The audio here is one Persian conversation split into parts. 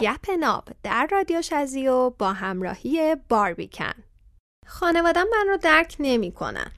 گپ ناب در رادیو شزیو با همراهی باربیکن خانوادم من رو درک نمی‌کنن.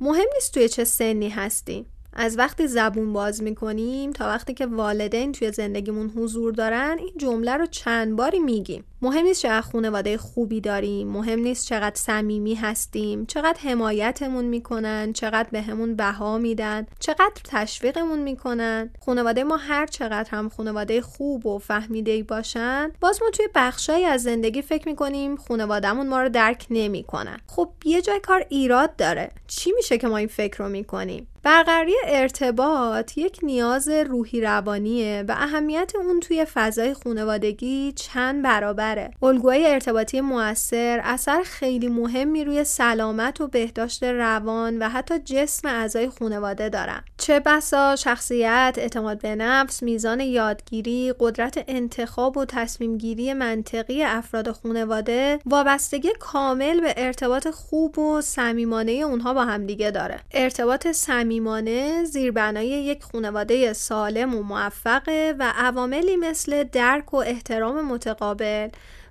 مهم نیست توی چه سنی هستیم از وقتی زبون باز می‌کنیم تا وقتی که والدین توی زندگیمون حضور دارن این جمله رو چند باری میگیم. مهم نیست چقدر خانواده خوبی داریم مهم نیست چقدر صمیمی هستیم چقدر حمایتمون می‌کنن چقدر بهمون بها میدن چقدر تشویقمون می‌کنن. خانواده ما هر چقدر هم خانواده خوب و فهمیده باشن باز ما توی بخشایی از زندگی فکر می‌کنیم خانوادهمون ما رو درک نمی‌کنن. خب یه جای کار ایراد داره. چی میشه که ما این فکر رو می‌کنیم؟ برقراری ارتباط یک نیاز روحی روانیه و اهمیت اون توی فضای خانوادگی چند برابره. الگوهای ارتباطی موثر اثر خیلی مهمی روی سلامت و بهداشت روان و حتی جسم اعضای خانواده دارن. چه بسا شخصیت، اعتماد به نفس، میزان یادگیری، قدرت انتخاب و تصمیم گیری منطقی افراد خانواده وابستگی کامل به ارتباط خوب و صمیمانه اونها با همدیگه داره. ارتباط صمیمانه صمیمانه زیربنای یک خانواده سالم و موفقه و عواملی مثل درک و احترام متقابل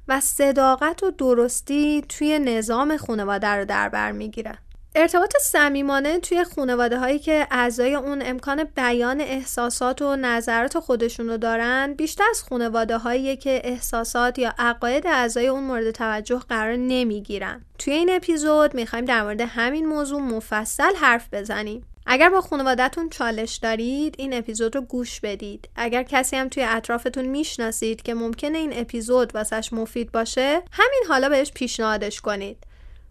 و صداقت و درستی توی نظام خانواده رو در بر می‌گیره. ارتباط صمیمانه توی خانواده هایی که اعضای اون امکان بیان احساسات و نظرات خودشون رو دارن بیشتر از خانواده هایی که احساسات یا عقاید اعضای اون مورد توجه قرار نمی‌گیرن توی این اپیزود می‌خوایم در مورد همین موضوع مفصل حرف بزنیم اگر با خانوادهتون چالش دارید این اپیزود رو گوش بدید. اگر کسی هم توی اطرافتون می‌شناسید که ممکنه این اپیزود واسش مفید باشه همین حالا بهش پیشنهادش کنید.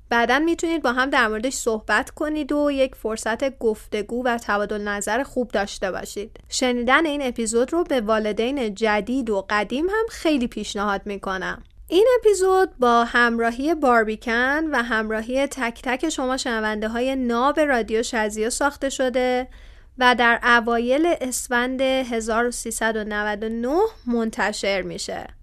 بعدا می‌تونید با هم در موردش صحبت کنید و یک فرصت گفتگو و تبادل نظر خوب داشته باشید. شنیدن این اپیزود رو به والدین جدید و قدیم هم خیلی پیشنهاد می‌کنم. این اپیزود با همراهی باربیکن و همراهی تک تک شما شنونده های ناب رادیو شزیو ساخته شده و در اوایل اسفند 1399 منتشر میشه.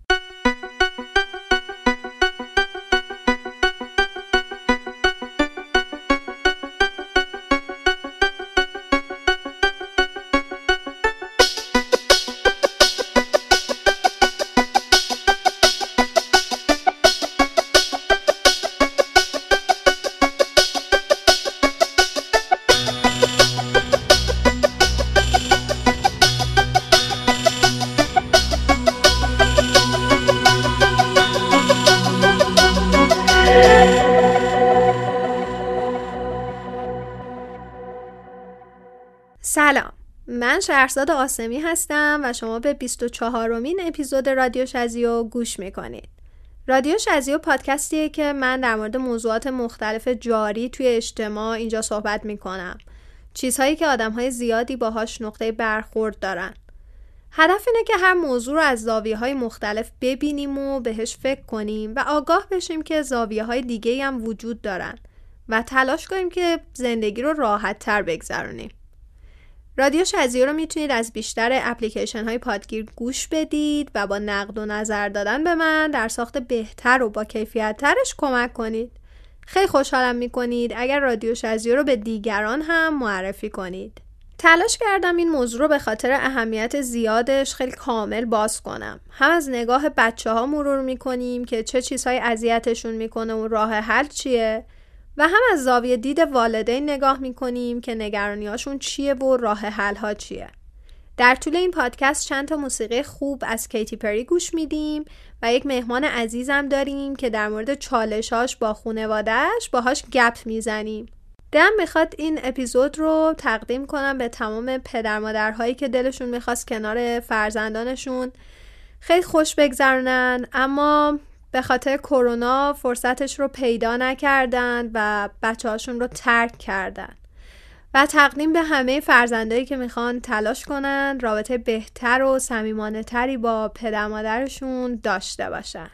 من شهرزاد آسمی هستم و شما به 24 امین اپیزود رادیو شزیو گوش می‌کنید. رادیو شزیو پادکستیه که من در مورد موضوعات مختلف جاری توی اجتماع اینجا صحبت می‌کنم. چیزهایی که آدم های زیادی باهاش نقطه برخورد دارن. هدف اینه که هر موضوع رو از زاویه های مختلف ببینیم و بهش فکر کنیم و آگاه بشیم که زاویه های دیگه هم وجود دارن و تلاش کنیم که زندگی رو راحت تر بگذرونیم. رادیو شزیو رو می‌تونید از بیشتر اپلیکیشن های پادگیر گوش بدید و با نقد و نظر دادن به من در ساخت بهتر و با کیفیت ترش کمک کنید. خیلی خوشحالم می‌کنید اگر رادیو شزیو رو به دیگران هم معرفی کنید. تلاش کردم این موضوع رو به خاطر اهمیت زیادش خیلی کامل باز کنم. هم از نگاه بچه ها مرور می‌کنیم که چه چیزهای اذیتشون می‌کنه و راه حل چیه و هم از زاویه دید والدین نگاه می‌کنیم که نگرانیاشون چیه و راه حل ها چیه. در طول این پادکست چند تا موسیقی خوب از کیتی پری گوش میدیم و یک مهمان عزیزم داریم که در مورد چالشاش با خونوادهش باهاش گپ می‌زنیم. دم می‌خواد این اپیزود رو تقدیم کنم به تمام پدر مادرهایی که دلشون می‌خواست کنار فرزندانشون خیلی خوش بگذرونن اما به خاطر کرونا فرصتش رو پیدا نکردن و بچه هاشون رو ترک کردن. و تقدیم به همه فرزندایی که می‌خوان تلاش کنن رابطه بهتر و صمیمانه تری با پدر مادرشون داشته باشن.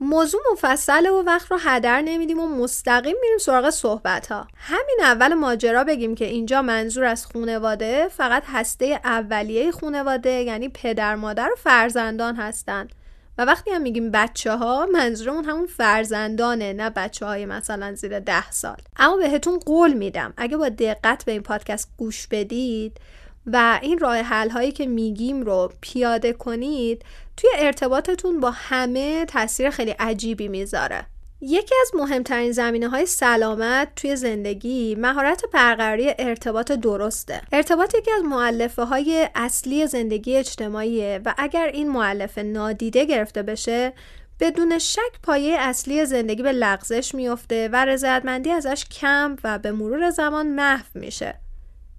موضوع مفصله و وقت رو هدر نمیدیم و مستقیم میریم سراغ صحبت ها همین اول ماجرا بگیم که اینجا منظور از خونواده فقط هسته اولیه خونواده یعنی پدر مادر و فرزندان هستند و وقتی هم میگیم بچه ها منظورمون همون فرزندانه نه بچه های مثلا زیر ده سال. اما بهتون قول میدم اگه با دقت به این پادکست گوش بدید و این راه حل هایی که میگیم رو پیاده کنید توی ارتباطتون با همه تاثیر خیلی عجیبی می‌ذاره. یکی از مهمترین زمینه های سلامت توی زندگی مهارت برقراری ارتباط درسته. ارتباط یکی از معلفه های اصلی زندگی اجتماعیه و اگر این معلفه نادیده گرفته بشه بدون شک پایه اصلی زندگی به لغزش میفته و رضایتمندی ازش کم و به مرور زمان محو میشه.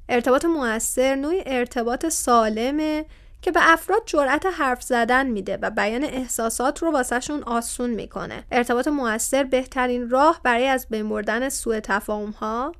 ارتباط موثر نوعی ارتباط سالمه که به افراد جرأت حرف زدن میده و بیان احساسات رو واسهشون آسون می‌کنه. ارتباط موثر بهترین راه برای از بین بردن سوء تفاهم ها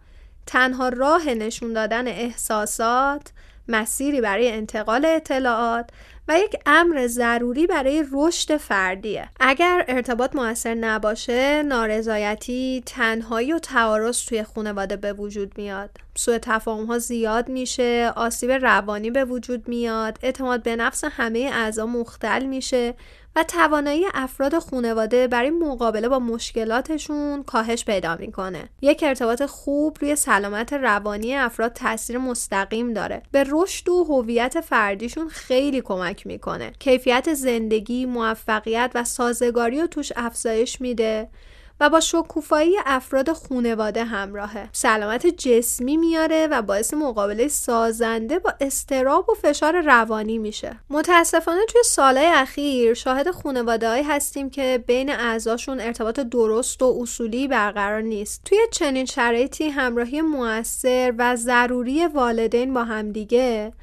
تنها راه نشون دادن احساسات مسیری برای انتقال اطلاعات و یک امر ضروری برای رشد فردیه. اگر ارتباط موثر نباشه نارضایتی تنهایی و تعارض توی خانواده به وجود میاد. سوء تفاهم ها زیاد میشه آسیب روانی به وجود میاد اعتماد به نفس همه اعضا مختل میشه و توانایی افراد خانواده برای مقابله با مشکلاتشون کاهش پیدا می‌کنه. یک ارتباط خوب روی سلامت روانی افراد تاثیر مستقیم داره. به رشد و هویت فردیشون خیلی کمک می‌کنه. کیفیت زندگی موفقیت و سازگاری رو توش افزایش میده. و با شکوفایی افراد خونواده همراهه. سلامت جسمی میاره و باعث مقابله سازنده با استراب و فشار روانی میشه. متاسفانه توی سالهای اخیر شاهد خونواده هستیم که بین اعضاشون ارتباط درست و اصولی برقرار نیست. توی چنین شرایطی همراهی موثر و ضروری والدین با همدیگه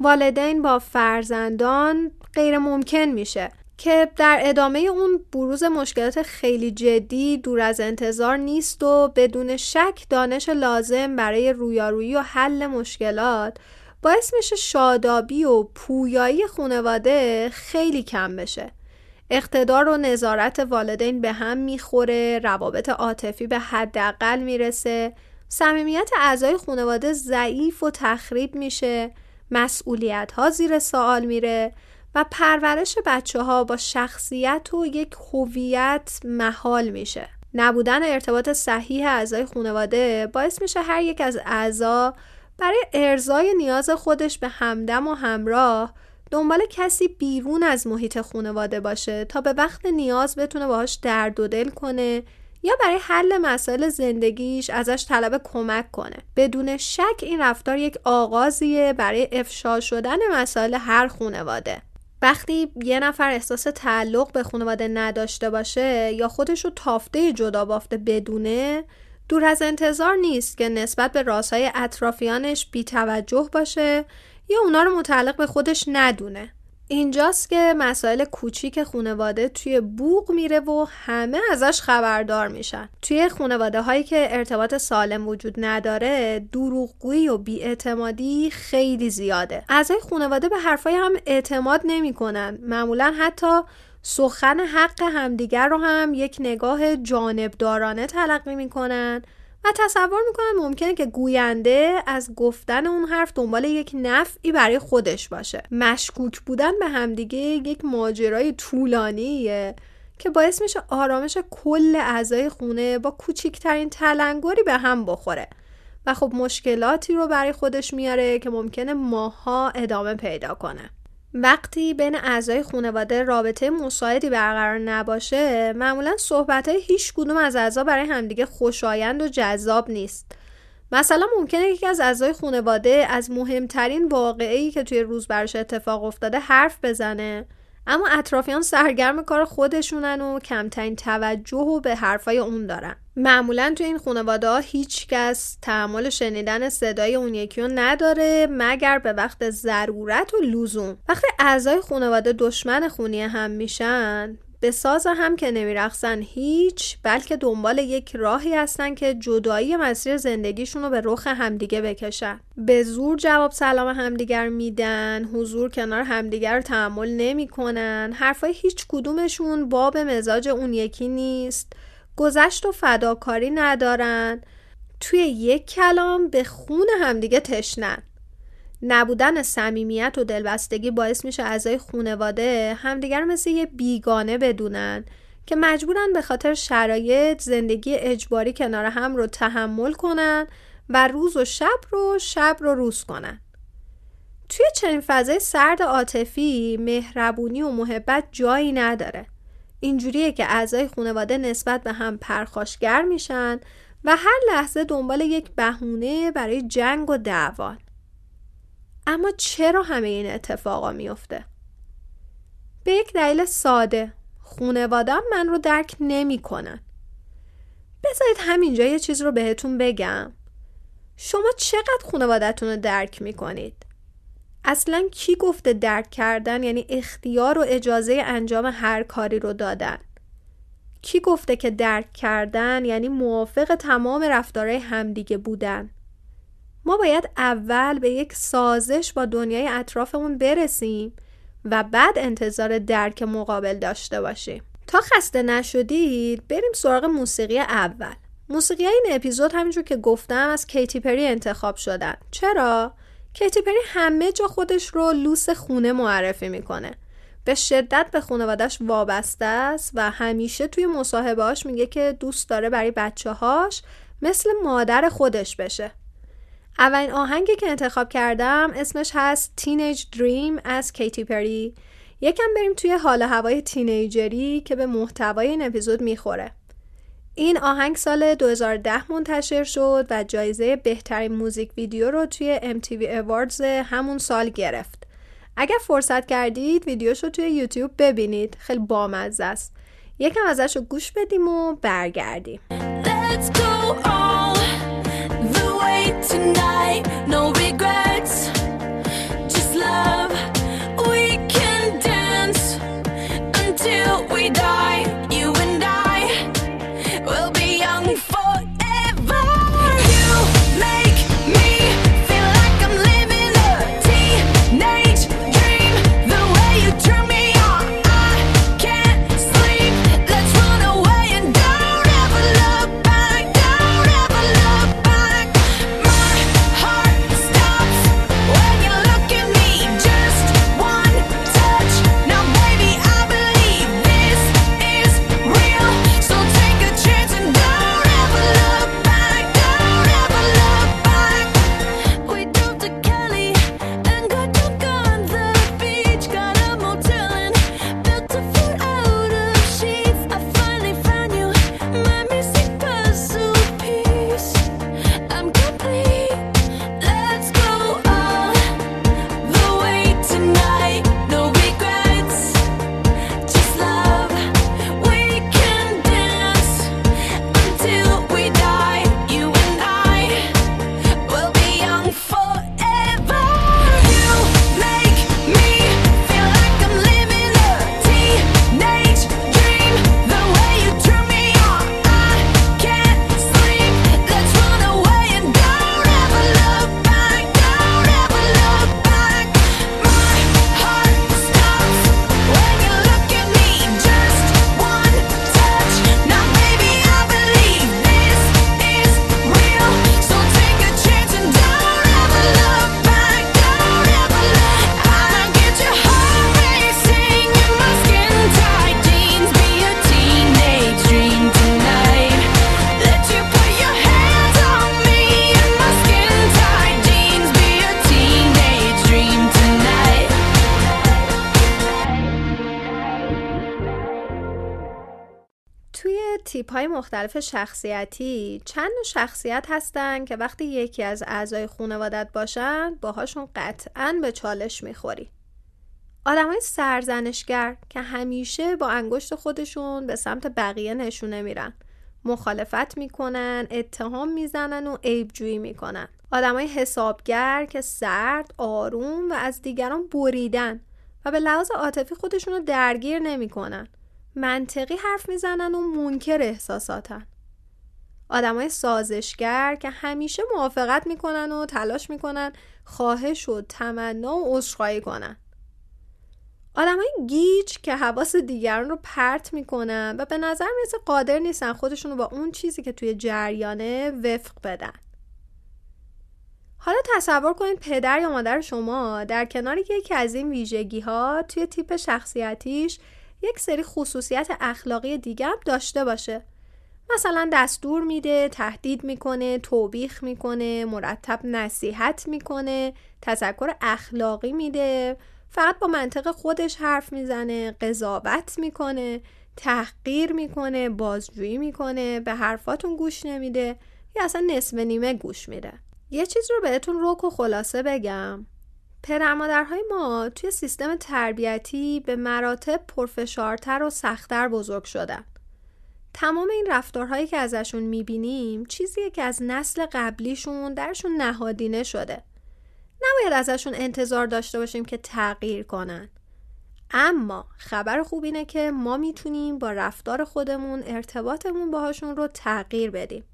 والدین با فرزندان غیر ممکن میشه. که در ادامه اون بروز مشکلات خیلی جدی دور از انتظار نیست و بدون شک دانش لازم برای رویارویی و حل مشکلات باعث میشه شادابی و پویایی خانواده خیلی کم بشه. اقتدار و نظارت والدین به هم می‌خوره روابط عاطفی به حداقل می‌رسه صمیمیت اعضای خانواده ضعیف و تخریب میشه مسئولیت ها زیر سوال میره و پرورش بچه ها با شخصیت و یک هویت محال میشه. نبودن ارتباط صحیح اعضای خانواده باعث میشه هر یک از اعضا برای ارزای نیاز خودش به همدم و همراه دنبال کسی بیرون از محیط خانواده باشه تا به وقت نیاز بتونه باهاش درد و دل کنه یا برای حل مسائل زندگیش ازش طلب کمک کنه. بدون شک این رفتار یک آغازیه برای افشا شدن مسائل هر خانواده. وقتی یه نفر احساس تعلق به خانواده نداشته باشه یا خودش رو تافته جدا بافته بدونه دور از انتظار نیست که نسبت به رازهای اطرافیانش بیتوجه باشه یا اونا رو متعلق به خودش ندونه. اینجاست که مسائل کوچیک خانواده توی بوق میره و همه ازش خبردار میشن. توی خانواده هایی که ارتباط سالم وجود نداره دروغگویی و بیاعتمادی خیلی زیاده. اعضای خانواده به حرفای هم اعتماد نمی‌کنن. معمولا حتی سخن حق همدیگر رو هم یک نگاه جانبدارانه تلقی می‌کنن. و تصور می‌کنن ممکنه که گوینده از گفتن اون حرف دنبال یک نفعی برای خودش باشه. مشکوک بودن به همدیگه یک ماجرای طولانیه که باعث میشه آرامش کل اعضای خونه با کوچکترین تلنگری به هم بخوره. و خب مشکلاتی رو برای خودش میاره که ممکنه ماها ادامه پیدا کنه. وقتی بین اعضای خانواده رابطه مساعدی برقرار نباشه معمولا صحبت های هیچ کدوم از اعضا برای همدیگه خوشایند و جذاب نیست. مثلا ممکنه یکی از اعضای خانواده از مهمترین واقعی که توی روز برش اتفاق افتاده حرف بزنه اما اطرافیان سرگرم کار خودشونن و کمترین توجه و به حرفای اون دارن. معمولا تو این خانواده ها هیچ کس تحمل شنیدن صدای اون یکی رو نداره مگر به وقت ضرورت و لزوم. وقتی اعضای خانواده دشمن خونی هم میشن به ساز هم که نمیرخصن هیچ بلکه دنبال یک راهی هستن که جدایی مسیر زندگیشون رو به رخ همدیگه بکشن. به زور جواب سلام همدیگر میدن حضور کنار همدیگر رو تحمل نمی‌کنن. حرفای هیچ کدومشون باب مزاج اون یکی نیست. گذشت و فداکاری ندارن. توی یک کلام به خون همدیگه تشنن. نبودن صمیمیت و دلبستگی باعث میشه اعضای خونواده همدیگر مثل یه بیگانه بدونن که مجبورن به خاطر شرایط زندگی اجباری کنار هم رو تحمل کنن و روز و شب رو شب رو روز کنن. توی چنین فضای سرد عاطفی مهربونی و محبت جایی نداره. اینجوریه که اعضای خانواده نسبت به هم پرخاشگر میشن و هر لحظه دنبال یک بهونه برای جنگ و دعوان اما چرا همه این اتفاقا میفته؟ به یک دلیل ساده خونوادم من رو درک نمی‌کنن. بذارید همینجا یه چیز رو بهتون بگم شما چقدر خانوادتون رو درک می‌کنید اصلا کی گفته درک کردن یعنی اختیار و اجازه انجام هر کاری رو دادن؟ کی گفته که درک کردن یعنی موافق تمام رفتارهای همدیگه بودن؟ ما باید اول به یک سازش با دنیای اطرافمون برسیم و بعد انتظار درک مقابل داشته باشیم. تا خسته نشدید بریم سراغ موسیقی اول. موسیقی این اپیزود همینجور که گفتم از کیتی پری انتخاب شدن. چرا؟ کیتی پری همه جا خودش رو لوس خونه معرفی می‌کنه. به شدت به خانوادش وابسته است و همیشه توی مصاحبهاش میگه که دوست داره برای بچه هاش مثل مادر خودش بشه. اولین آهنگی که انتخاب کردم اسمش هست تینیج دریم از کیتی پری. یکم بریم توی حال هوای تینیجری که به محتوای این اپیزود می‌خوره. این آهنگ سال 2010 منتشر شد و جایزه بهترین موزیک ویدیو رو توی MTV Awards همون سال گرفت. اگر فرصت کردید ویدیوش رو توی یوتیوب ببینید خیلی بامزه است. یکم ازش رو گوش بدیم و برگردیم. Let's go all the way tonight. No های مختلف شخصیتی چند شخصیت هستن که وقتی یکی از اعضای خانوادت باشن باهاشون قطعا به چالش می‌خوری. آدم های سرزنشگر که همیشه با انگشت خودشون به سمت بقیه نشونه میرن. مخالفت می‌کنن اتهام می‌زنن و عیبجویی می‌کنن. های حسابگر که سرد آروم و از دیگران بریدن و به لحاظ عاطفی خودشون رو درگیر نمی‌کنن. منطقی حرف می‌زنن و منکر احساساتن. آدمای سازشگر که همیشه موافقت می‌کنن و تلاش می‌کنن خواهش و تمنا و عذرخواهی کنن. آدمای گیج که حواس دیگران رو پرت می‌کنن و به نظر می‌رسه قادر نیستن خودشون رو با اون چیزی که توی جریانه وفق بدن. حالا تصور کنید پدر یا مادر شما در کنار یکی از این ویژگی ها توی تیپ شخصیتیش یک سری خصوصیت اخلاقی دیگه هم داشته باشه. مثلا دستور میده تهدید می‌کنه توبیخ می‌کنه مرتب نصیحت می‌کنه تذکر اخلاقی میده. فقط با منطق خودش حرف می‌زنه قضاوت می‌کنه تحقیر می‌کنه بازجویی می‌کنه به حرفاتون گوش نمیده یا اصلا نصف نیمه گوش میده. یه چیز رو بهتون روک و خلاصه بگم. پدر مادرهای ما توی سیستم تربیتی به مراتب پرفشارتر و سختتر بزرگ شدن. تمام این رفتارهایی که ازشون می‌بینیم چیزیه که از نسل قبلیشون درشون نهادینه شده. نباید ازشون انتظار داشته باشیم که تغییر کنن. اما خبر خوب اینه که ما می‌تونیم با رفتار خودمون ارتباطمون باهاشون رو تغییر بدیم.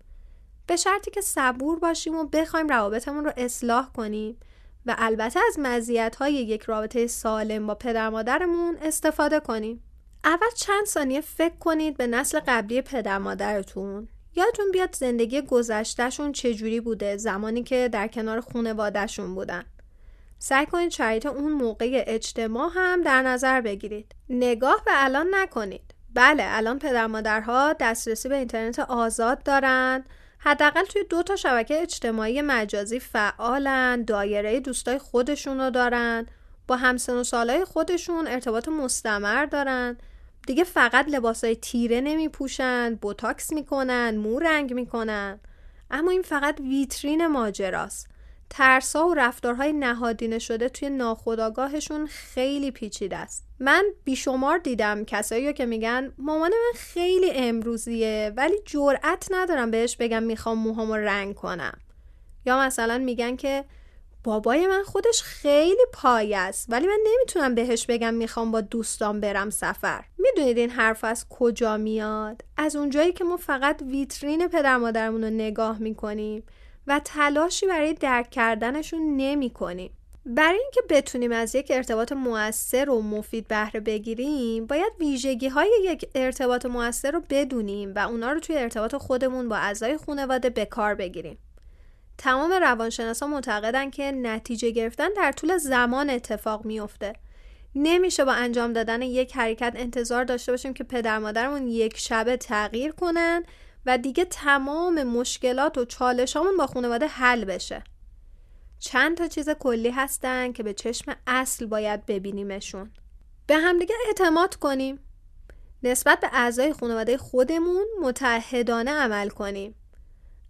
به شرطی که صبور باشیم و بخوایم روابطمون رو اصلاح کنیم. و البته از مزیت های یک رابطه سالم با پدر مادرمون استفاده کنیم. اول چند ثانیه فکر کنید به نسل قبلی پدر مادرتون. یادتون بیاد زندگی گذشتهشون چجوری بوده؟ زمانی که در کنار خونوادهشون بودن. سعی کنید شرایط اون موقع اجتماع هم در نظر بگیرید. نگاه به الان نکنید. بله الان پدر مادرها دسترسی به اینترنت آزاد دارن. حداقل توی دو تا شبکه اجتماعی مجازی فعالن دایره دوستای خودشون رو دارن با همسن و سالای خودشون ارتباط مستمر دارن. دیگه فقط لباسای تیره نمی پوشن بوتاکس می‌کنن مو رنگ می‌کنن. اما این فقط ویترین ماجراست. ترسا و رفتارهای نهادینه شده توی ناخودآگاهشون خیلی پیچیده است. من بیشمار دیدم کسایی که میگن مامان من خیلی امروزیه ولی جرأت ندارم بهش بگم می‌خوام موهامو رنگ کنم. یا مثلا میگن که بابای من خودش خیلی پای است ولی من نمی‌تونم بهش بگم می‌خوام با دوستان برم سفر. می‌دونید این حرف از کجا میاد؟ از اونجایی که ما فقط ویترین پدر مادرمون رو نگاه می‌کنیم و تلاشی برای درک کردنشون نمی کنیم. برای اینکه بتونیم از یک ارتباط موثر و مفید بهره بگیریم باید ویژگی های یک ارتباط موثر رو بدونیم و اونا رو توی ارتباط خودمون با اعضای خانواده به کار بگیریم. تمام روانشناسا معتقدن که نتیجه گرفتن در طول زمان اتفاق میافته. نمیشه با انجام دادن یک حرکت انتظار داشته باشیم که پدر مادرمون یک شبه تغییر کنن و دیگه تمام مشکلات و چالشامون با خانواده حل بشه. چند تا چیز کلی هستن که به چشم اصل باید ببینیمشون. به همدیگه اعتماد کنیم. نسبت به اعضای خانواده خودمون متحدانه عمل کنیم.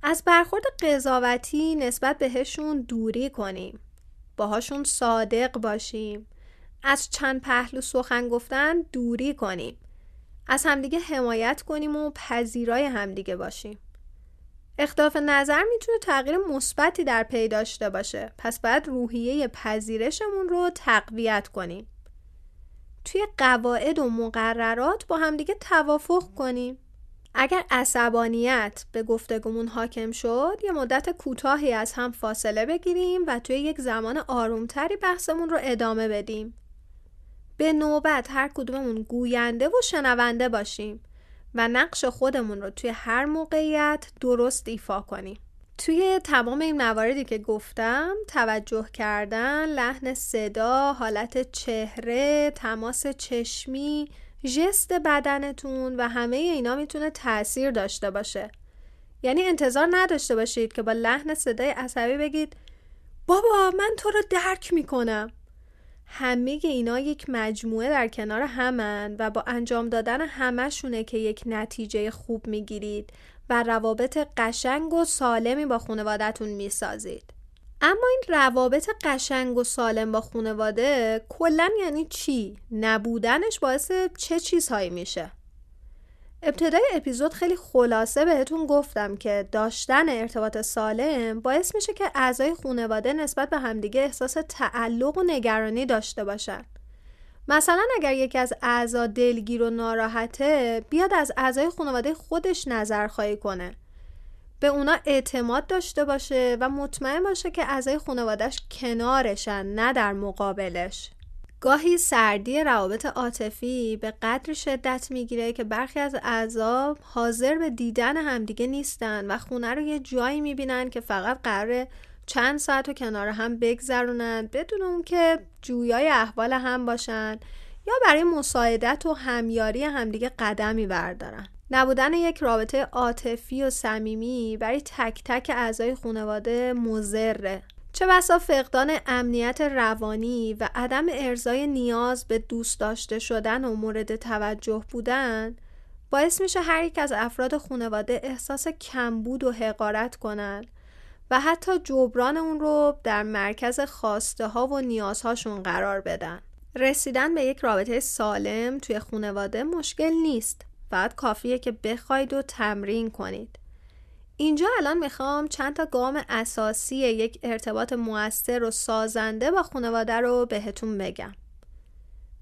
از برخورد قضاوتی نسبت بهشون دوری کنیم. باهاشون صادق باشیم. از چند پهلو سخن گفتن دوری کنیم. از همدیگه حمایت کنیم و پذیرای همدیگه باشیم. اختلاف نظر می‌تونه تغییر مثبتی در پی داشته باشه. پس باید روحیه پذیرشمون رو تقویت کنیم. توی قواعد و مقررات با همدیگه توافق کنیم. اگر عصبانیت به گفتگومون حاکم شد یه مدت کوتاهی از هم فاصله بگیریم و توی یک زمان آرومتری بحثمون رو ادامه بدیم. به نوبت هر کدوممون گوینده و شنونده باشیم. و نقش خودمون رو توی هر موقعیت درست ایفا کنیم. توی تمام این مواردی که گفتم توجه کردن لحن صدا حالت چهره تماس چشمی ژست بدنتون و همه اینا می‌تونه تاثیر داشته باشه. یعنی انتظار نداشته باشید که با لحن صدای عصبی بگید بابا من تو رو درک می‌کنم. همه اینا یک مجموعه در کنار همن و با انجام دادن همشونه که یک نتیجه خوب می‌گیرید و روابط قشنگ و سالمی با خانوادهتون می‌سازید. اما این روابط قشنگ و سالم با خانواده کلا یعنی چی؟ نبودنش باعث چه چیزهایی میشه؟ ابتدای اپیزود خیلی خلاصه بهتون گفتم که داشتن ارتباط سالم باعث میشه که اعضای خانواده نسبت به همدیگه احساس تعلق و نگرانی داشته باشن. مثلا اگر یکی از اعضا دلگیر و ناراحته بیاد از اعضای خانواده خودش نظر خواهی کنه. به اونا اعتماد داشته باشه و مطمئن باشه که اعضای خانوادهش کنارشن نه در مقابلش. گاهی سردی روابط عاطفی به قدر شدت می‌گیره که برخی از اعضا حاضر به دیدن همدیگه نیستن و خونه رو یه جایی می‌بینن که فقط قرار چند ساعت و کنار هم بگذرونن بدون اون که جویای احوال هم باشن یا برای مساعدت و همیاری همدیگه قدمی بردارن. نبودن یک رابطه عاطفی و صمیمی برای تک تک اعضای خانواده مضره. چه بسا فقدان امنیت روانی و عدم ارزای نیاز به دوست داشته شدن و مورد توجه بودن باعث میشه هر یک از افراد خانواده احساس کمبود و حقارت کنن و حتی جبران اون رو در مرکز خواسته ها و نیازهاشون قرار بدن. رسیدن به یک رابطه سالم توی خانواده مشکل نیست. فقط کافیه که بخواید و تمرین کنید. اینجا الان می‌خوام چند تا گام اساسی یک ارتباط موثر و سازنده با خانواده رو بهتون بگم.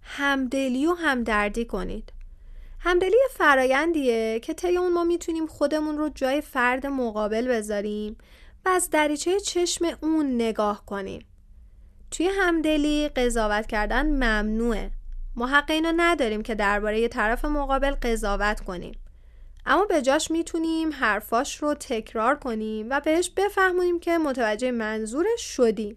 همدلی و همدردی کنید. همدلی فرایندیه که طی اون ما می‌تونیم خودمون رو جای فرد مقابل بذاریم و از دریچه چشم اون نگاه کنیم. توی همدلی قضاوت کردن ممنوعه. ما حق اینو نداریم که درباره طرف مقابل قضاوت کنیم. اما به جاش می‌تونیم حرفاش رو تکرار کنیم و بهش بفهمونیم که متوجه منظورش شدیم.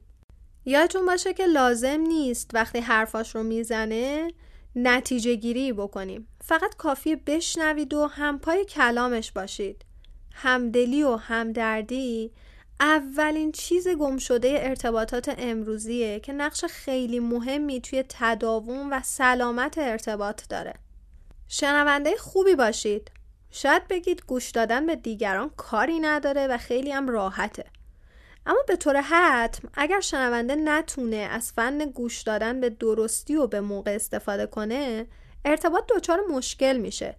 یادتون باشه که لازم نیست وقتی حرفاش رو می‌زنه نتیجه گیری بکنیم. فقط کافی بشنوید و همپای کلامش باشید. همدلی و همدردی اولین چیز گم شده ارتباطات امروزیه که نقش خیلی مهمی توی تداوم و سلامت ارتباط داره. شنونده خوبی باشید. شاید بگید گوش دادن به دیگران کاری نداره و خیلی هم راحته. اما به طور حتم اگر شنونده نتونه از فن گوش دادن به درستی و به موقع استفاده کنه ارتباط دچار مشکل میشه.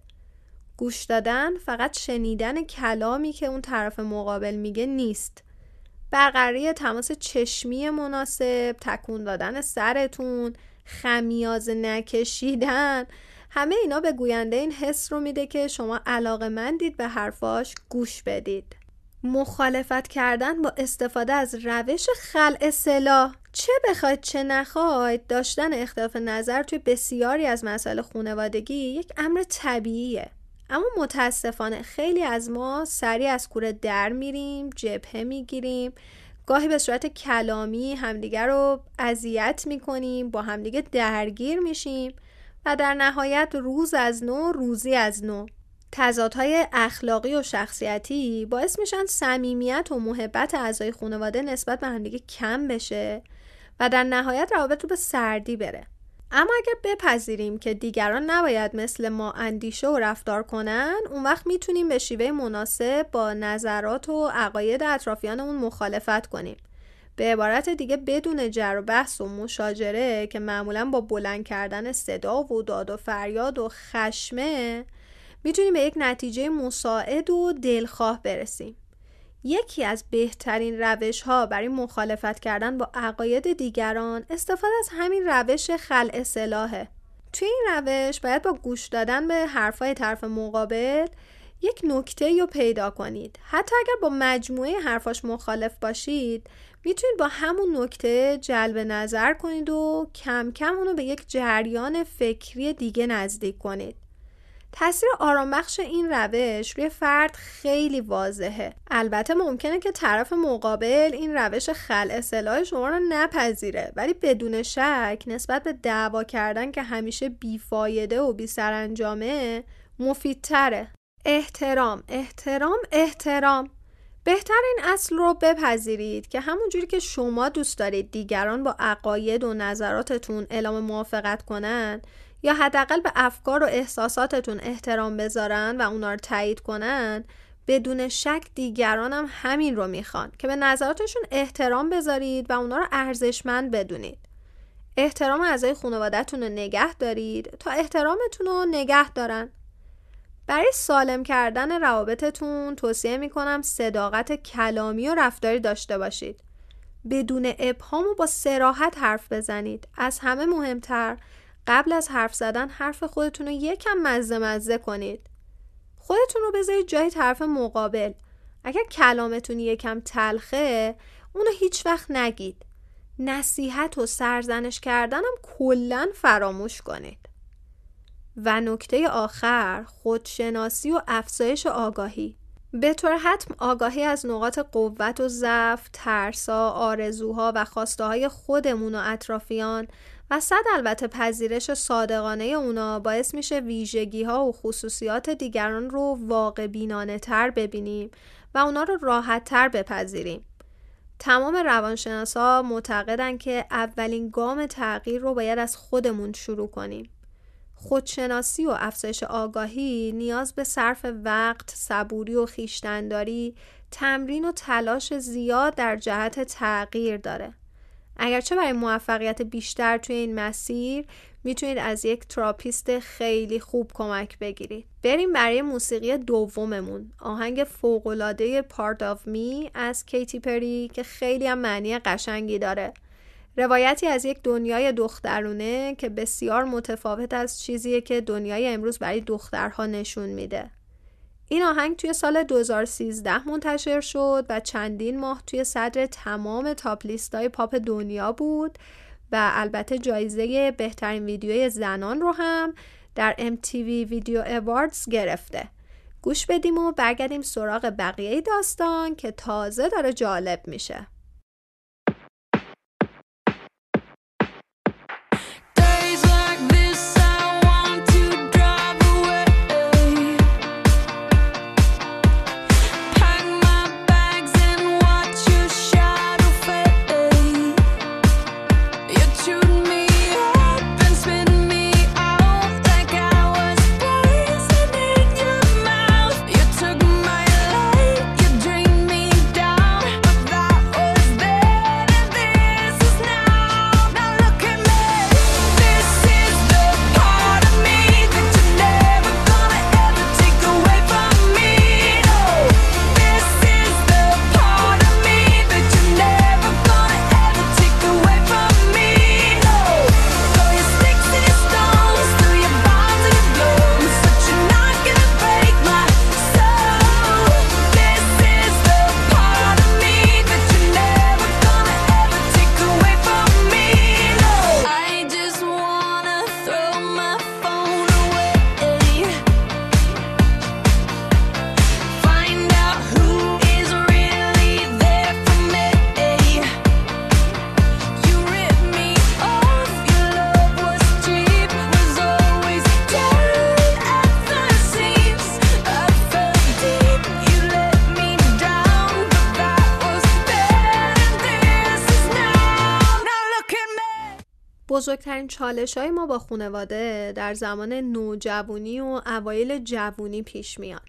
گوش دادن فقط شنیدن کلامی که اون طرف مقابل میگه نیست. برقراری تماس چشمی مناسب، تکون دادن سرتون، خمیاز نکشیدن همه اینا به گوینده این حس رو میده که شما علاقه مندید به حرفاش گوش بدید. مخالفت کردن با استفاده از روش خلع سلاح. چه بخواید چه نخواید داشتن اختلاف نظر توی بسیاری از مسائل خانوادگی یک امر طبیعیه. اما متاسفانه خیلی از ما سریع از کوره در میریم جبهه می‌گیریم. گاهی به صورت کلامی همدیگر رو اذیت می‌کنیم با همدیگه درگیر میشیم. و در نهایت روز از نو روزی از نو. تضادهای اخلاقی و شخصیتی باعث میشن صمیمیت و محبت اعضای خانواده نسبت به همدیگه کم بشه و در نهایت روابط رو به سردی بره. اما اگر بپذیریم که دیگران نباید مثل ما اندیشه و رفتار کنن اون وقت می‌تونیم به شیوه مناسب با نظرات و عقاید اطرافیانمون مخالفت کنیم. به عبارت دیگه بدون جر و بحث و مشاجره که معمولا با بلند کردن صدا و داد و فریاد و خشمه می‌تونیم به یک نتیجه مساعد و دلخواه برسیم. یکی از بهترین روش ها برای مخالفت کردن با عقاید دیگران استفاده از همین روش خلع سلاحه توی این روش باید با گوش دادن به حرفای طرف مقابل یک نکته رو پیدا کنید. حتی اگر با مجموعه حرفاش مخالف باشید می‌تونید با همون نکته جلب نظر کنید و کم کم اونو به یک جریان فکری دیگه نزدیک کنید. تاثیر آرامبخش این روش روی فرد خیلی واضحه. البته ممکنه که طرف مقابل این روش خلع اصلاح شما رو نپذیره ولی بدون شک نسبت به دعوا کردن که همیشه بیفایده و بی سرانجامه مفیدتره. احترام احترام احترام. بهتر این اصل رو بپذیرید که همونجوری که شما دوست دارید دیگران با عقاید و نظراتتون اعلام موافقت کنند یا حداقل به افکار و احساساتتون احترام بذارن و اونا رو تایید کنن بدون شک دیگران هم همین رو می‌خوان که به نظراتشون احترام بذارید و اونا رو ارزشمند بدونید. احترام اعضای خانوادهتون رو نگه دارید تا احترامتون رو نگه دارن. برای سالم کردن روابطتون توصیه می‌کنم صداقت کلامی و رفتاری داشته باشید. بدون ابهام و با سراحت حرف بزنید. از همه مهمتر قبل از حرف زدن حرف خودتون رو یکم مزه مزه کنید. خودتون رو بذارید جای طرف مقابل. اگر کلامتون یکم تلخه اونو هیچ وقت نگید. نصیحت و سرزنش کردنم کلا فراموش کنید. و نکته آخر خودشناسی و افزایش آگاهی به طور حتم آگاهی از نقاط قوت و ضعف، ترسا، آرزوها و خواسته های خودمون و اطرافیان و صد البته پذیرش صادقانه اونا باعث میشه ویژگی ها و خصوصیات دیگران رو واقع بینانه تر ببینیم و اونا رو راحت تر بپذیریم. تمام روانشناسا معتقدن که اولین گام تغییر رو باید از خودمون شروع کنیم. خودشناسی و افزایش آگاهی نیاز به صرف وقت، صبوری و خیشتنداری، تمرین و تلاش زیاد در جهت تغییر داره. اگرچه برای موفقیت بیشتر توی این مسیر می‌تونید از یک تراپیست خیلی خوب کمک بگیرید. بریم برای موسیقی دوممون. آهنگ فوقلاده Part of Me از کیتی پری که خیلی هم معنی قشنگی داره. روایتی از یک دنیای دخترونه که بسیار متفاوت از چیزیه که دنیای امروز برای دخترها نشون میده. این آهنگ توی سال 2013 منتشر شد و چندین ماه توی صدر تمام تاپ لیست های پاپ دنیا بود و البته جایزه بهترین ویدیوی زنان رو هم در MTV ویدیو اواردز گرفته. گوش بدیم و برگردیم سراغ بقیه داستان که تازه داره جالب میشه. بزرگترین چالش های ما با خانواده در زمان نوجوانی و اوایل جوونی پیش میان.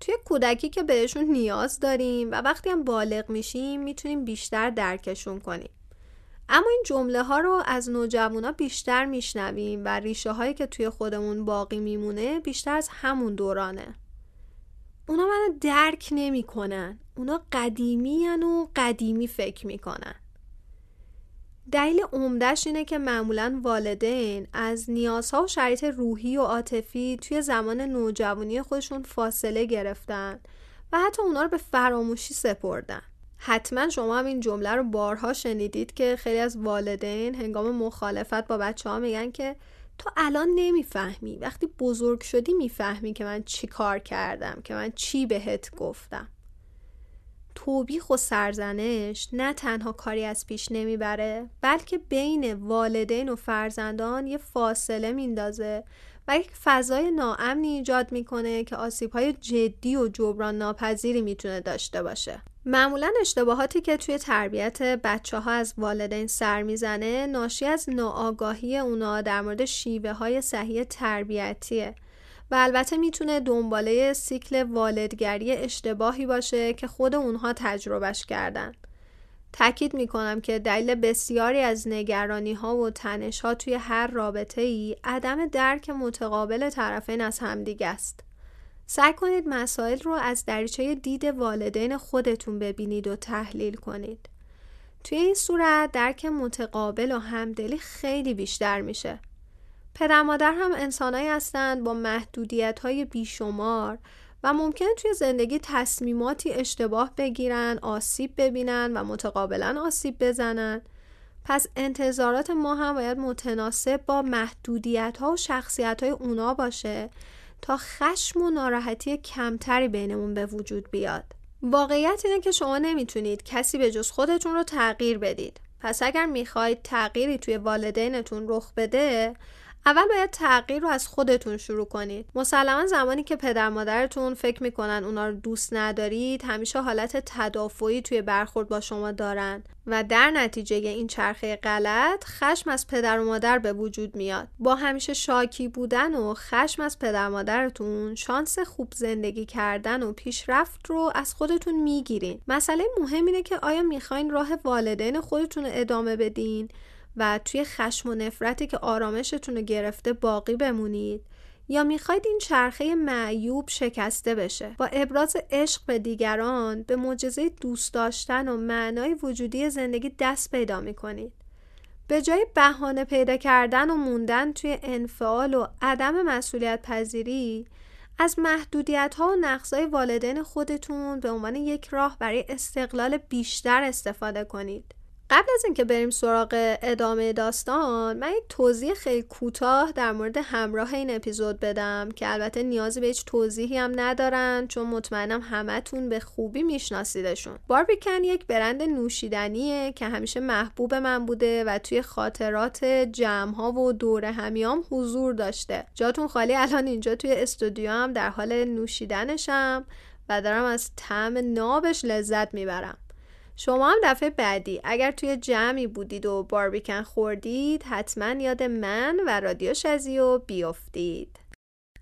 توی کودکی که بهشون نیاز داریم و وقتی هم بالغ میشیم می‌تونیم بیشتر درکشون کنیم. اما این جمله ها رو از نوجوانا بیشتر میشنویم و ریشه هایی که توی خودمون باقی میمونه بیشتر از همون دورانه. اونا منو درک نمی‌کنن. اونا قدیمی و قدیمی فکر می‌کنن. دلیل عمدهش اینه که معمولا والدین از نیازها و شرایط روحی و عاطفی توی زمان نوجوانی خودشون فاصله گرفتن و حتی اونا رو به فراموشی سپردن. حتما شما هم این جمله رو بارها شنیدید که خیلی از والدین هنگام مخالفت با بچه ها میگن که تو الان نمی‌فهمی وقتی بزرگ شدی می‌فهمی که من چی کار کردم که من چی بهت گفتم. توبیخ و سرزنش نه تنها کاری از پیش نمی‌بره بلکه بین والدین و فرزندان یه فاصله میندازه و یک فضای ناامنی ایجاد می‌کنه که آسیبهای جدی و جبران ناپذیری می‌تونه داشته باشه. معمولا اشتباهاتی که توی تربیت بچه ها از والدین سر می‌زنه ناشی از ناآگاهی اونا در مورد شیوه های صحیح تربیتیه. و البته می‌تونه دنباله سیکل والدگری اشتباهی باشه که خود اونها تجربهش کردن. تاکید می‌کنم که دلیل بسیاری از نگرانی ها و تنش ها توی هر رابطه ای عدم درک متقابل طرفین از همدیگه است. سعی کنید مسائل رو از دریچه دید والدین خودتون ببینید و تحلیل کنید. توی این صورت درک متقابل و همدلی خیلی بیشتر میشه. پدر مادر هم انسانهایی هستند با محدودیت های بیشمار و ممکن توی زندگی تصمیماتی اشتباه بگیرن، آسیب ببینن و متقابلا آسیب بزنن. پس انتظارات ما هم باید متناسب با محدودیت ها و شخصیت های اونا باشه تا خشم و ناراحتی کمتری بینمون به وجود بیاد. واقعیت اینه که شما نمی‌تونید کسی به جز خودتون رو تغییر بدید. پس اگر می‌خواید تغییری توی والدینتون رخ بده اول باید تغییر رو از خودتون شروع کنید. مسلما زمانی که پدر مادرتون فکر می‌کنن اونا رو دوست ندارید همیشه حالت تدافعی توی برخورد با شما دارن و در نتیجه این چرخه غلط خشم از پدر و مادر به وجود میاد. با همیشه شاکی بودن و خشم از پدر مادرتون شانس خوب زندگی کردن و پیشرفت رو از خودتون می‌گیرین. مسئله مهم اینه که آیا می‌خواین راه والدین خودتون رو ادامه بدین؟ و توی خشم و نفرتی که آرامشتون رو گرفته باقی بمونید. یا می‌خواید این چرخه معیوب شکسته بشه. با ابراز عشق به دیگران به معجزه دوست داشتن و معنای وجودی زندگی دست پیدا می‌کنید. به جای بهانه پیدا کردن و موندن توی انفعال و عدم مسئولیت پذیری از محدودیت ها و نقص های والدین خودتون به عنوان یک راه برای استقلال بیشتر استفاده کنید. قبل از اینکه بریم سراغ ادامه داستان من یک توضیح خیلی کوتاه در مورد همراه این اپیزود بدم که البته نیازی به هیچ توضیحی هم ندارن چون مطمئنم همتون به خوبی میشناسیدشون. باربیکن یک برند نوشیدنیه که همیشه محبوب من بوده و توی خاطرات جمع ها و دور همیام حضور داشته. جاتون خالی الان اینجا توی استودیو هم در حال نوشیدنشم و دارم از طعم نابش لذت می‌برم. شما هم دفعه بعدی. اگر توی جمعی بودید و باربیکن خوردید حتما یاد من و رادیو شزیو بیافتید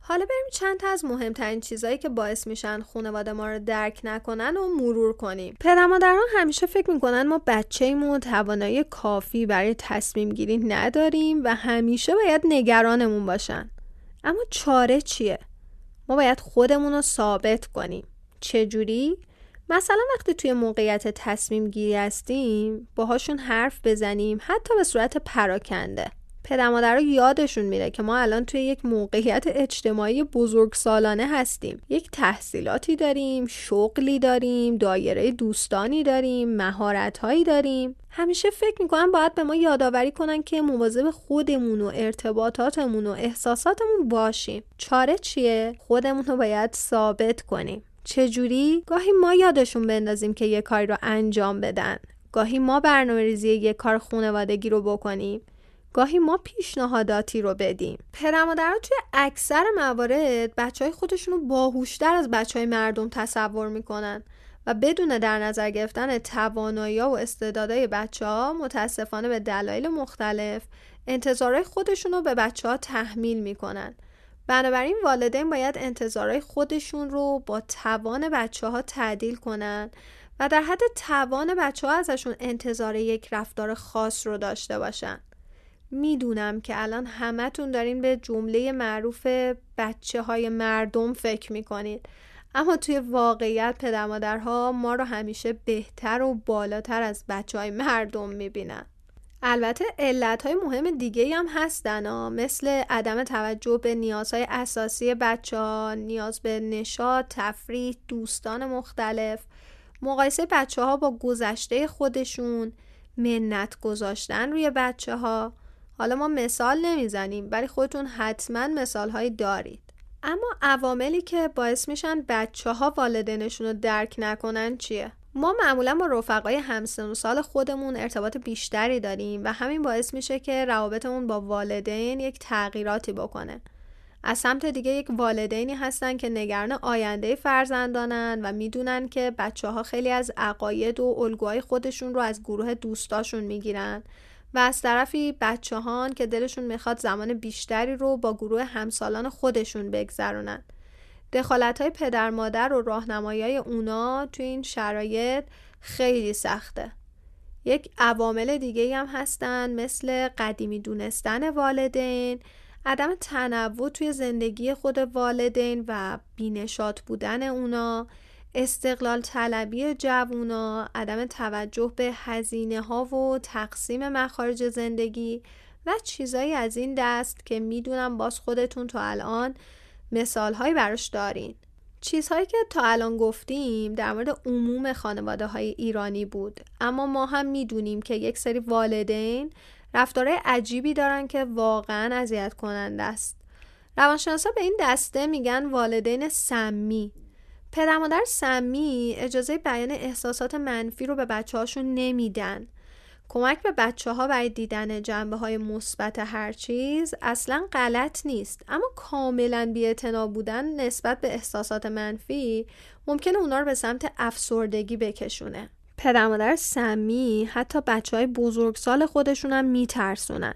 حالا بریم چند تا از مهمترین چیزهایی که باعث میشن خانواده ما رو درک نکنن و مرور کنیم. پدر مادران همیشه فکر می‌کنن ما بچه‌مون توانایی کافی برای تصمیم گیری نداریم و همیشه باید نگرانمون باشن. اما چاره چیه؟ ما باید خودمون رو ثابت کنیم. چجوری؟ مثلا وقتی توی موقعیت تصمیم گیری هستیم باهاشون حرف بزنیم حتی به صورت پراکنده. پدر مادر یادشون میره که ما الان توی یک موقعیت اجتماعی بزرگ سالانه هستیم. یک تحصیلاتی داریم شغلی داریم دایره دوستانی داریم مهارت هایی داریم. همیشه فکر می‌کنم باید به ما یادآوری کنن که مواظب خودمون و ارتباطاتمون و احساساتمون باشیم. چاره چیه؟ خودمون رو باید ثابت کنیم. چجوری؟ گاهی ما یادشون بندازیم که یه کاری رو انجام بدن. گاهی ما برنامه ریزی یه کار خونوادگی رو بکنیم. گاهی ما پیشنهاداتی رو بدیم. پدر مادرها توی اکثر موارد بچه های خودشون رو باهوشتر از بچه های مردم تصور می‌کنن و بدون در نظر گرفتن توانایی و استعدادهای بچه ها متاسفانه به دلایل مختلف انتظارهای خودشون رو به بچه ها تحمیل می‌کنن. بنابراین والدین باید انتظارهای خودشون رو با توان بچه ها تعدیل کنن و در حد توان بچه ها ازشون انتظار یک رفتار خاص رو داشته باشن. می‌دونم که الان همتون دارین به جمله معروف بچه های مردم فکر می‌کنید اما توی واقعیت پدر مادرها ما رو همیشه بهتر و بالاتر از بچه های مردم می‌بینن. البته علت های مهم دیگه هم هستن ها مثل عدم توجه به نیازهای اساسی بچه ها نیاز به نشاط، تفریح، دوستان مختلف. مقایسه بچه ها با گذشته خودشون منت گذاشتن روی بچه ها. حالا ما مثال نمی‌زنیم ولی خودتون حتما مثال هایی دارید. اما عواملی که باعث میشن بچه ها والدینشون رو درک نکنن چیه؟ ما معمولا با رفقای همسن و سال خودمون ارتباط بیشتری داریم و همین باعث میشه که روابطمون با والدین یک تغییراتی بکنه. از سمت دیگه یک والدینی هستن که نگران آینده فرزندانن و می‌دونن که بچه ها خیلی از عقاید و الگوهای خودشون رو از گروه دوستاشون می‌گیرن و از طرفی بچه هان که دلشون می‌خواد زمان بیشتری رو با گروه همسالان خودشون بگذرونن. دخالت های پدر مادر و راهنمایی های اونا تو این شرایط خیلی سخته. یک عوامل دیگه هم هستن مثل قدیمی دونستن والدین عدم تنوع توی زندگی خود والدین و بینشات بودن اونا استقلال طلبی جوونا عدم توجه به هزینه ها و تقسیم مخارج زندگی و چیزایی از این دست که می‌دونم باز خودتون تو الان مثال هایی براش دارین. چیزهایی که تا الان گفتیم در مورد عموم خانواده های ایرانی بود. اما ما هم می‌دونیم که یک سری والدین رفتارهای عجیبی دارن که واقعا اذیت کننده است. روانشناسا به این دسته میگن والدین سمی. پدر مادر سمی اجازه بیان احساسات منفی رو به بچه هاشون نمیدن. کمک به بچه ها برای دیدن جنبه های مثبت هر چیز اصلا غلط نیست. اما کاملا بی بودن نسبت به احساسات منفی ممکنه اونا رو به سمت افسردگی بکشونه. پدر مادر سمی حتی بچه های بزرگسال خودشون هم میترسونن.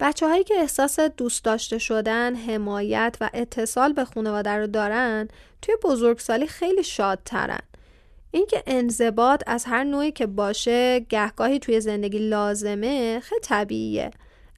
بچه هایی که احساس دوست داشته شدن، حمایت و اتصال به خانواده رو دارن توی بزرگسالی خیلی شادترن. اینکه انضباط از هر نوعی که باشه گهگاهی توی زندگی لازمه خیلی طبیعیه.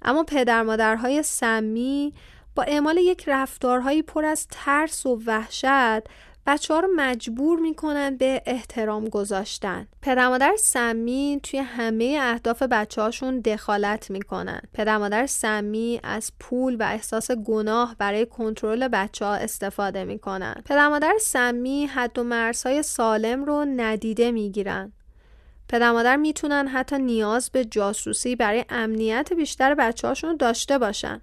اما پدر مادرهای سمی با اعمال یک رفتارهایی پر از ترس و وحشت بچه ها رو مجبور می‌کنن به احترام گذاشتن. پدر مادر سمی توی همه اهداف بچه هاشون دخالت می‌کنن. پدر مادر سمی از پول و احساس گناه برای کنترل بچه ها استفاده می‌کنن. پدر مادر سمی حد و مرزهای سالم رو ندیده می‌گیرن. پدر مادر می‌تونن حتی نیاز به جاسوسی برای امنیت بیشتر بچه هاشون داشته باشن.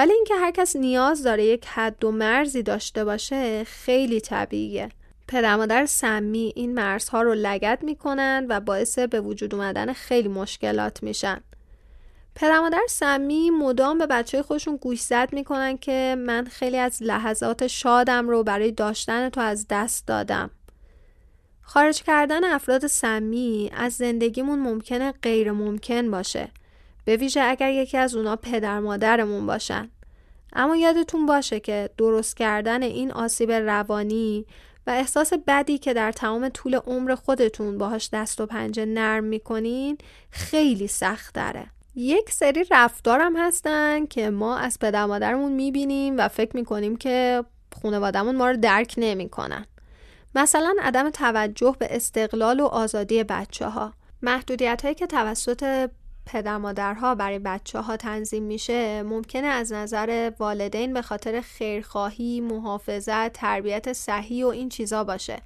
ولی اینکه هر کس نیاز داره یک حد و مرزی داشته باشه خیلی طبیعیه. پدر مادر سمی این مرزها رو لگت می‌کنن و باعث به وجود اومدن خیلی مشکلات میشن. پدر مادر سمی مدام به بچه خودشون گوشزد می‌کنن که من خیلی از لحظات شادم رو برای داشتن تو از دست دادم. خارج کردن افراد سمی از زندگیمون ممکنه غیر ممکن باشه. به ویژه اگر یکی از اونا پدر مادرمون باشن. اما یادتون باشه که درست کردن این آسیب روانی و احساس بدی که در تمام طول عمر خودتون باهاش دست و پنجه نرم می‌کنین خیلی سخت داره یک سری رفتارم هستن که ما از پدر مادرمون می‌بینیم و فکر می‌کنیم که خانوادهمون ما رو درک نمی‌کنن. مثلا عدم توجه به استقلال و آزادی بچه ها محدودیت هایی که توسط پدر مادرها برای بچه ها تنظیم میشه ممکنه از نظر والدین به خاطر خیرخواهی، محافظت، تربیت صحیح و این چیزا باشه.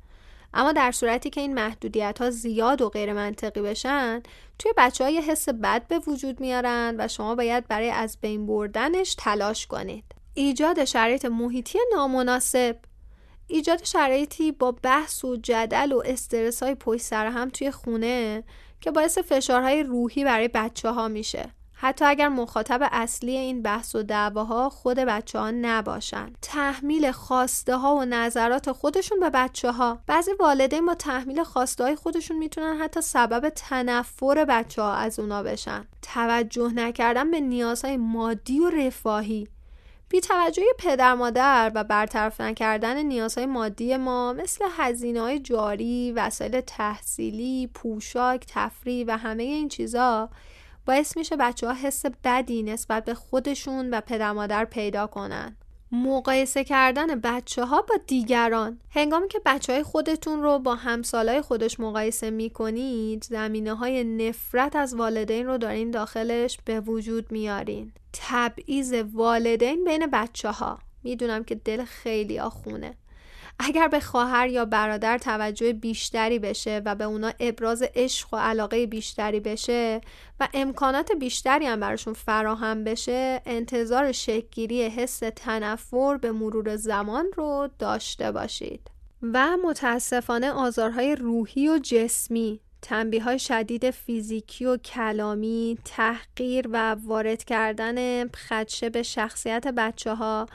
اما در صورتی که این محدودیت ها زیاد و غیر منطقی بشن توی بچه های حس بد به وجود میارن و شما باید برای از بین بردنش تلاش کنید. ایجاد شرایط محیطی نامناسب. ایجاد شرایطی با بحث و جدل و استرس های پشت سر هم توی خونه که باعث فشارهای روحی برای بچه ها میشه. حتی اگر مخاطب اصلی این بحث و دعواها خود بچه ها نباشن. تحمیل خواسته ها و نظرات خودشون به بچه ها بعضی والدین با تحمیل خواسته های خودشون می‌تونن حتی سبب تنفر بچه ها از اونا بشن. توجه نکردن به نیازهای مادی و رفاهی. بی توجه پدر مادر و برطرف نکردن نیازهای مادی ما مثل هزینه های جاری، وسایل تحصیلی، پوشاک، تفریح و همه این چیزا باعث میشه بچه ها حس بدی نسبت به خودشون و پدر مادر پیدا کنن. مقایسه کردن بچه ها با دیگران. هنگامی که بچه های خودتون رو با همسالای خودش مقایسه می کنید زمینه های نفرت از والدین رو دارین داخلش به وجود میارین. تبعیض والدین بین بچه ها می‌دونم که دل خیلی آخونه. اگر به خواهر یا برادر توجه بیشتری بشه و به اونا ابراز عشق و علاقه بیشتری بشه و امکانات بیشتری هم براشون فراهم بشه انتظار شکگیری حس تنفر به مرور زمان رو داشته باشید. و متاسفانه آزارهای روحی و جسمی تنبیه های شدید فیزیکی و کلامی تحقیر و وارد کردن خدشه به شخصیت بچه ها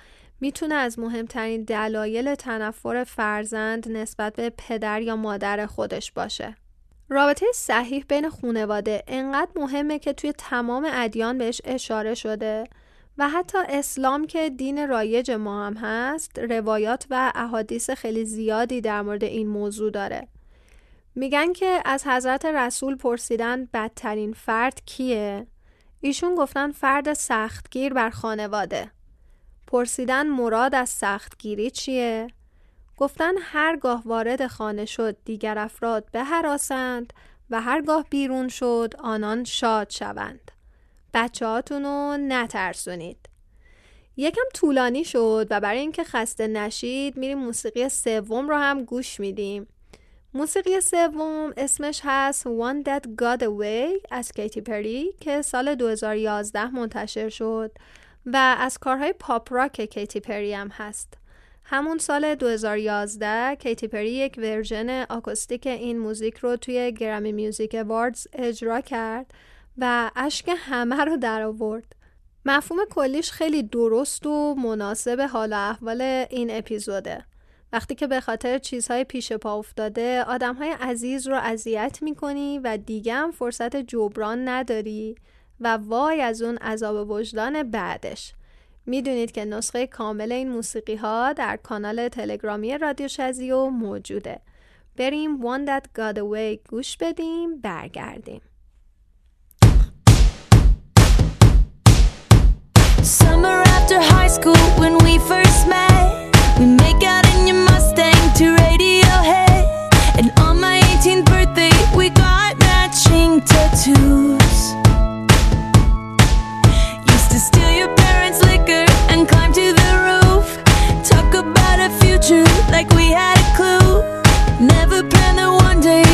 می‌تونه از مهمترین دلایل تنفر فرزند نسبت به پدر یا مادر خودش باشه. رابطه صحیح بین خونواده انقدر مهمه که توی تمام ادیان بهش اشاره شده و حتی اسلام که دین رایج ما هم هست روایات و احادیث خیلی زیادی در مورد این موضوع داره. میگن که از حضرت رسول پرسیدن بدترین فرد کیه؟ ایشون گفتن فرد سختگیر بر خانواده. پرسیدن مراد از سختگیری چیه؟ گفتن هرگاه وارد خانه شد دیگر افراد بهراسند و هرگاه بیرون شد آنان شاد شوند. بچه هاتونو نترسونید. یکم طولانی شد و برای اینکه خسته نشید میریم موسیقی سوم رو هم گوش میدیم. موسیقی سوم اسمش هست One That Got Away از کیتی پری که سال 2011 منتشر شد و از کارهای پاپ راک کیتی پری هم هست همون سال 2011 کیتی پری یک version آکوستیک این موزیک رو توی Grammy Music Awards اجرا کرد و اشک همه رو در آورد. مفهوم کلیش خیلی درست و مناسب حال و احوال این اپیزوده. وقتی که به خاطر چیزهای پیش پا افتاده آدمهای عزیز رو اذیت می‌کنی و دیگه هم فرصت جبران نداری و وای از اون عذاب وجدان بعدش. می‌دونید که نسخه کامل این موسیقی ها در کانال تلگرامی رادیو شزیو موجوده. بریم One That Got Away گوش بدیم برگردیم. Summer after high school when we first met We make out Planned that one day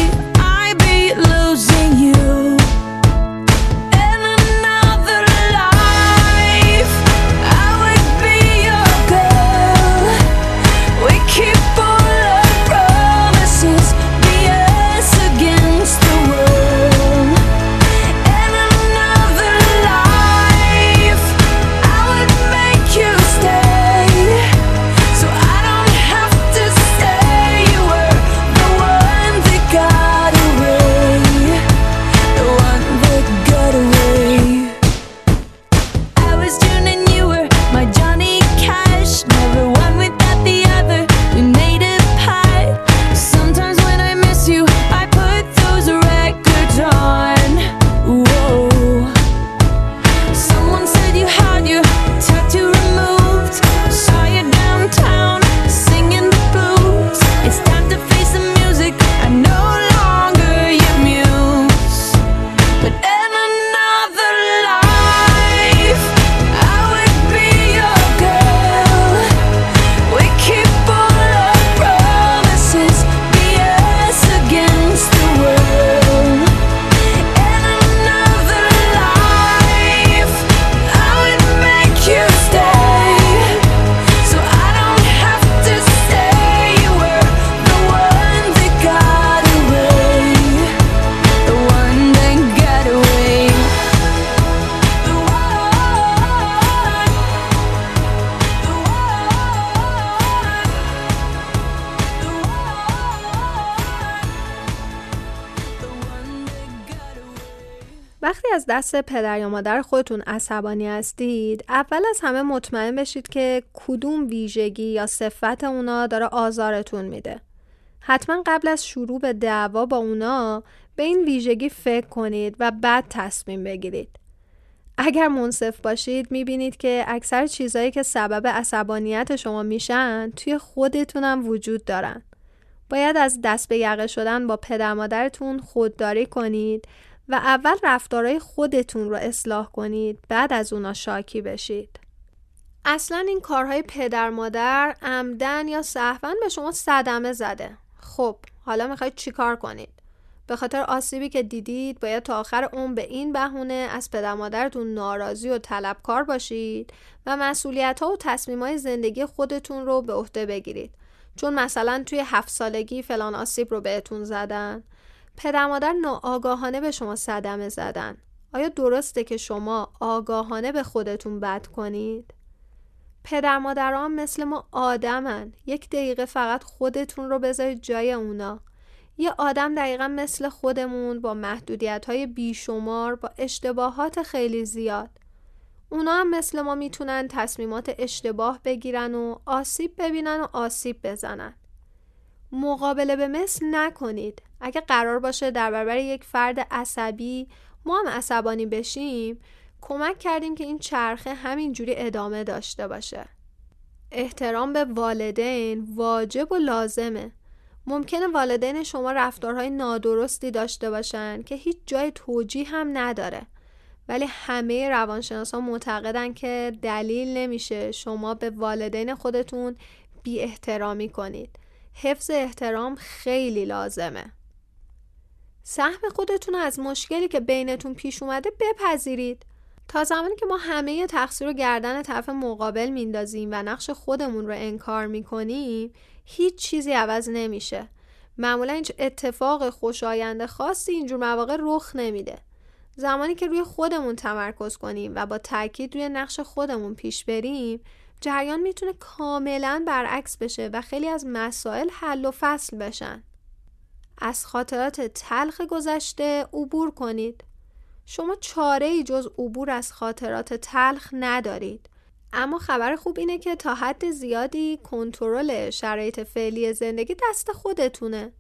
دست پدر یا مادر خودتون عصبانی هستید؟ اول از همه مطمئن بشید که کدوم ویژگی یا صفت اونا داره آزارتون میده. حتما قبل از شروع به دعوا با اونا به این ویژگی فکر کنید و بعد تصمیم بگیرید. اگر منصف باشید می‌بینید که اکثر چیزهایی که سبب عصبانیت شما میشن توی خودتونم وجود دارن. باید از دست به یقه شدن با پدر مادرتون خودداری کنید و اول رفتارهای خودتون رو اصلاح کنید بعد از اونا شاکی بشید. اصلا این کارهای پدر مادر عمدن یا سهوا به شما صدمه زده. خب حالا می‌خواید چیکار کنید؟ به خاطر آسیبی که دیدید باید تا آخر عمر به این بهونه از پدر مادرتون ناراضی و طلبکار باشید و مسئولیت ها و تصمیم های زندگی خودتون رو به عهده بگیرید. چون مثلا توی هفت سالگی فلان آسیب رو بهتون زدن. پدر مادر ناآگاهانه به شما صدمه زدن. آیا درسته که شما آگاهانه به خودتون بد کنید؟ پدر مادران مثل ما آدمن. یک دقیقه فقط خودتون رو بذارید جای اونا. یه آدم دقیقا مثل خودمون با محدودیت های بیشمار با اشتباهات خیلی زیاد. اونا هم مثل ما می‌تونن تصمیمات اشتباه بگیرن و آسیب ببینن و آسیب بزنن. مقابله به مثل نکنید. اگه قرار باشه در برابر یک فرد عصبی ما هم عصبانی بشیم کمک کردیم که این چرخه همینجوری ادامه داشته باشه. احترام به والدین واجب و لازمه. ممکنه والدین شما رفتارهای نادرستی داشته باشن که هیچ جای توجیه هم نداره. ولی همه روانشناسان معتقدن که دلیل نمیشه شما به والدین خودتون بی احترامی کنید. حفظ احترام خیلی لازمه. سهم خودتون از مشکلی که بینتون پیش اومده بپذیرید. تا زمانی که ما همه تقصیر رو گردن طرف مقابل میندازیم و نقش خودمون رو انکار می‌کنیم هیچ چیزی عوض نمیشه. معمولا هیچ اتفاق خوشایند خاصی اینجور مواقع رخ نمیده. زمانی که روی خودمون تمرکز کنیم و با تاکید روی نقش خودمون پیش بریم جریان می‌تونه کاملا برعکس بشه و خیلی از مسائل حل و فصل بشن. از خاطرات تلخ گذشته عبور کنید. شما چاره ای جز عبور از خاطرات تلخ ندارید. اما خبر خوب اینه که تا حد زیادی کنترل شرایط فعلی زندگی دست خودتونه.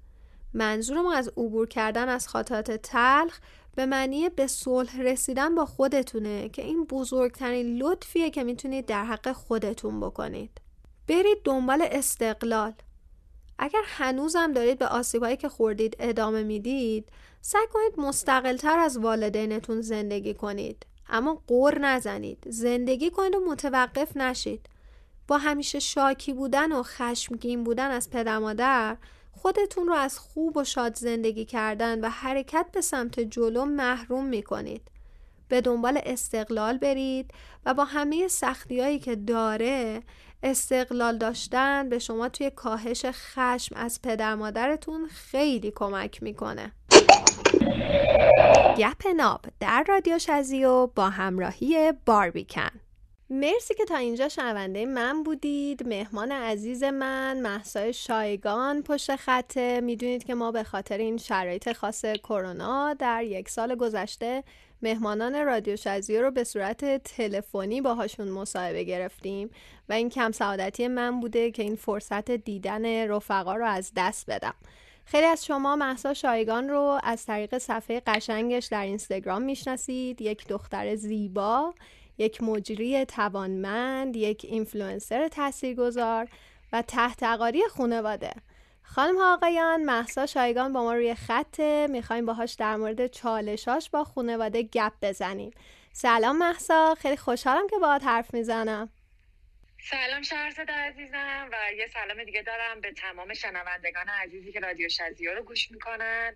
منظور ما از عبور کردن از خاطرات تلخ به معنی به صلح رسیدن با خودتونه که این بزرگترین لطفیه که می‌تونید در حق خودتون بکنید. برید دنبال استقلال. اگر هنوزم دارید به آسیبهایی که خوردید ادامه می‌دید سعی کنید مستقلتر از والدینتون زندگی کنید. اما قور نزنید. زندگی کنید و متوقف نشید. با همیشه شاکی بودن و خشمگین بودن از پدر مادر خودتون رو از خوب و شاد زندگی کردن و حرکت به سمت جلو محروم می کنید. به دنبال استقلال برید و با همه سختی هایی که داره استقلال داشتن به شما توی کاهش خشم از پدر مادرتون خیلی کمک می‌کنه. گپ ناب در رادیو شزیو با همراهی باربیکن مرسی که تا اینجا شنونده من بودید. مهمان عزیز من محسای شایگان پشت خطه. می‌دونید که ما به خاطر این شرایط خاص کرونا در یک سال گذشته مهمانان رادیو شزیو رو به صورت تلفنی باهاشون مصاحبه گرفتیم و این کم سعادتی من بوده که این فرصت دیدن رفقا رو از دست بدم. خیلی از شما مهسا شایگان رو از طریق صفحه قشنگش در اینستاگرام می‌شناسید. یک دختر زیبا. یک مجری توانمند یک اینفلوئنسر تاثیرگذار و ته‌تغاری خانواده. خانم ها آقایان مهسا شایگان با ما روی خطه می‌خوایم باهاش در مورد چالشاش با خانواده گپ بزنیم. سلام محسا خیلی خوشحالم که باهات حرف می‌زنم. سلام شهرزاد عزیزم و یه سلام دیگه دارم به تمام شنوندگان عزیزی که رادیو شزیو رو گوش می‌کنن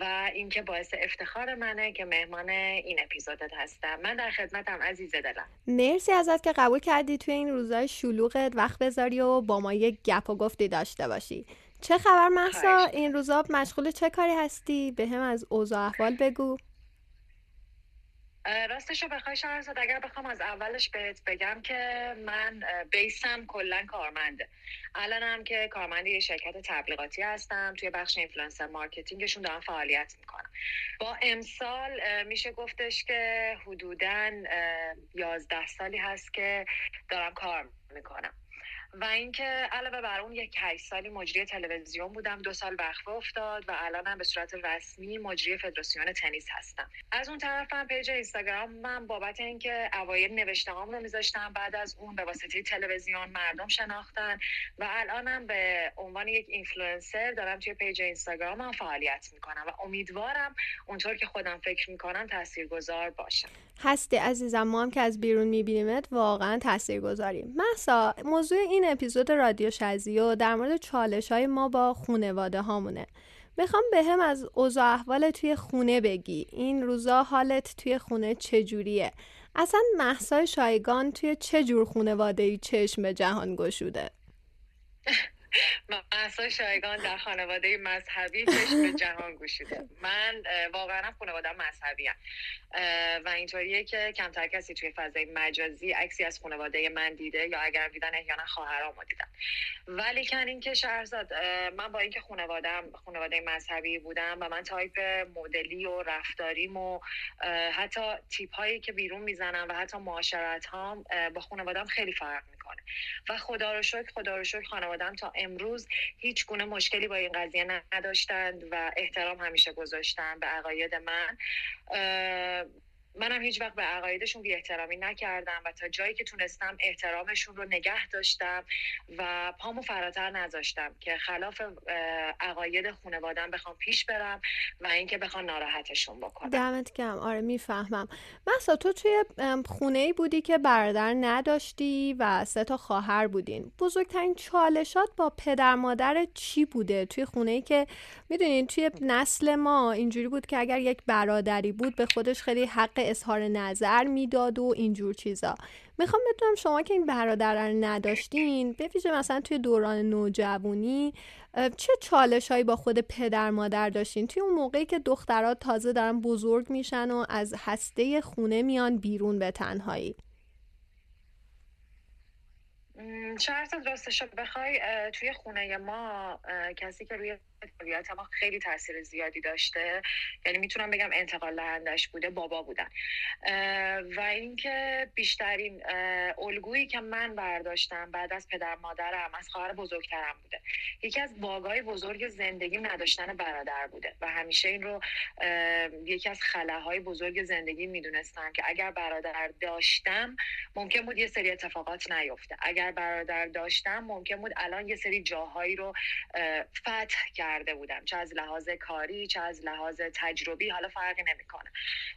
و اینکه باعث افتخار منه که مهمان این اپیزودت هستم. من در خدمتم عزیز دلم. مرسی ازت که قبول کردی توی این روزای شلوغت وقت بذاری و با ما یک گپ و گفتی داشته باشی. چه خبر محسا این روزا مشغول چه کاری هستی؟ به هم از اوضاع احوال بگو. راستش رو بخوای شهرزاد اگر بخوام از اولش بهت بگم که من base م کلا کارمنده. الانم که کارمند یه شرکت تبلیغاتی هستم. توی بخش influencer marketing شون دارم فعالیت می‌کنم. با امسال میشه گفتش که حدودا یازده سالی هست که دارم کار می‌کنم. و اینکه علاوه بر اون یک هشت سالی مجری تلویزیون بودم دو سال وقفه افتاد و الانم به صورت رسمی مجری فدراسیون تنیس هستم. از اون طرفم پیج اینستاگرام من بابت اینکه اوایل نوشته رو میذاشتم بعد از اون به واسطه تلویزیون مردم شناختن و الانم به عنوان یک اینفلوئنسر دارم توی پیج اینستاگرامم فعالیت می‌کنم و امیدوارم اونطور که خودم فکر می‌کنم تاثیرگذار باشم. هستی عزیزم ما هم که از بیرون میبینیمت واقعا تاثیرگذاریم. مهسا موضوع این اپیزود رادیو شزیو در مورد چالش های ما با خونواده هامونه. می‌خوام بهم از اوضاع احوال توی خونه بگی. این روزا حالت توی خونه چجوریه؟ اصلا مهسا شایگان توی چه جور خونواده ای چشم به جهان گشوده؟ محسا شایگان در خانواده مذهبی چشم جهان گشوده من واقعا خانواده مذهبی هم. و اینطوریه که کمتر کسی توی فضای مجازی عکسی از خانواده من دیده یا اگر دیدن احیانا خواهرامو دیدن ولی کن اینکه شهرزاد من با اینکه خانوادم خانواده مذهبی بودم و من تایپ مدلی و رفتاریم و حتی تیپ هایی که بیرون می‌زنم و حتی معاشرت هام با خانوادم خیلی فرق می‌کنه. و خدا رو شکر خدا رو شکر خانوادم تا امروز هیچ گونه مشکلی با این قضیه نداشتند و احترام همیشه گذاشتن به عقاید من. منم هیچ وقت به عقایدشون بی احترامی نکردم و تا جایی که تونستم احترامشون رو نگه داشتم و پامو فراتر نذاشتم که خلاف عقاید خانوادم بخوام پیش برم و اینکه بخوام ناراحتشون بکنم. دمت گم آره می‌فهمم. مثلا تو توی خونه بودی که برادر نداشتی و سه تا خواهر بودین. بزرگترین چالشات با پدر مادر چی بوده؟ توی خونه که می‌دونین توی نسل ما اینجوری بود که اگر یک برادری بود به خودش خیلی حق اظهار نظر می‌داد و اینجور چیزا. می‌خوام بدونم شما که این برادر رو نداشتین به مثلا توی دوران نوجوانی چه چالش هایی با خود پدر مادر داشتین؟ توی اون موقعی که دخترها تازه دارن بزرگ میشن و از هسته خونه میان بیرون به تنهایی. شاید راستش بخوای توی خونه ما کسی که روی تربیت ما خیلی تاثیر زیادی داشته. یعنی می‌تونم بگم انتقال دهندش بوده بابا بودن. و اینکه بیشترین الگویی که من برداشتم بعد از پدر مادرم از خواهر بزرگترم بوده. یکی از باگای بزرگ زندگی نداشتن برادر بوده و همیشه این رو یکی از خلاهای بزرگ زندگی می‌دونستم که اگر برادر داشتم ممکن بود یه سری اتفاقات نیفته. اگر برادر داشتم ممکن بود الان یه سری جاهایی رو فتح کرده بودم. چه از لحاظ کاری چه از لحاظ تجربی حالا فرقی نمی‌کنه.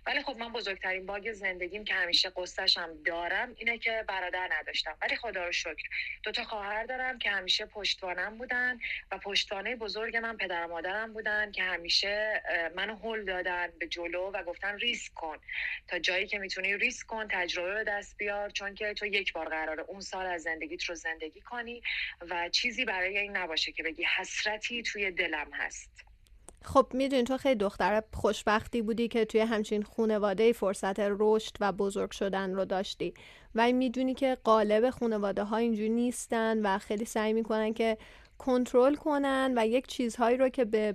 ولی خب من بزرگترین باگ زندگیم که همیشه قصهشم دارم اینه که برادر نداشتم. ولی خدا رو شکر. دو تا خواهر دارم که همیشه پشتوانم بودن و پشتوانه بزرگ من پدر و مادرم بودن که همیشه منو هل دادن به جلو و گفتن ریسک کن. تا جایی که می‌تونی ریسک کن تجربه به دست بیار چون که تو یک بار قراره اون سال از زندگیت رو زندگی کنی و چیزی برای این نباشه که بگی حسرتی توی دلم هست. خب می‌دونی تو خیلی دختر خوشبختی بودی که توی همچین خونواده فرصت رشد و بزرگ شدن رو داشتی. و می‌دونی که قالب خونواده ها اینجوری نیستن و خیلی سعی می‌کنن که کنترل کنن و یک چیزهایی رو که به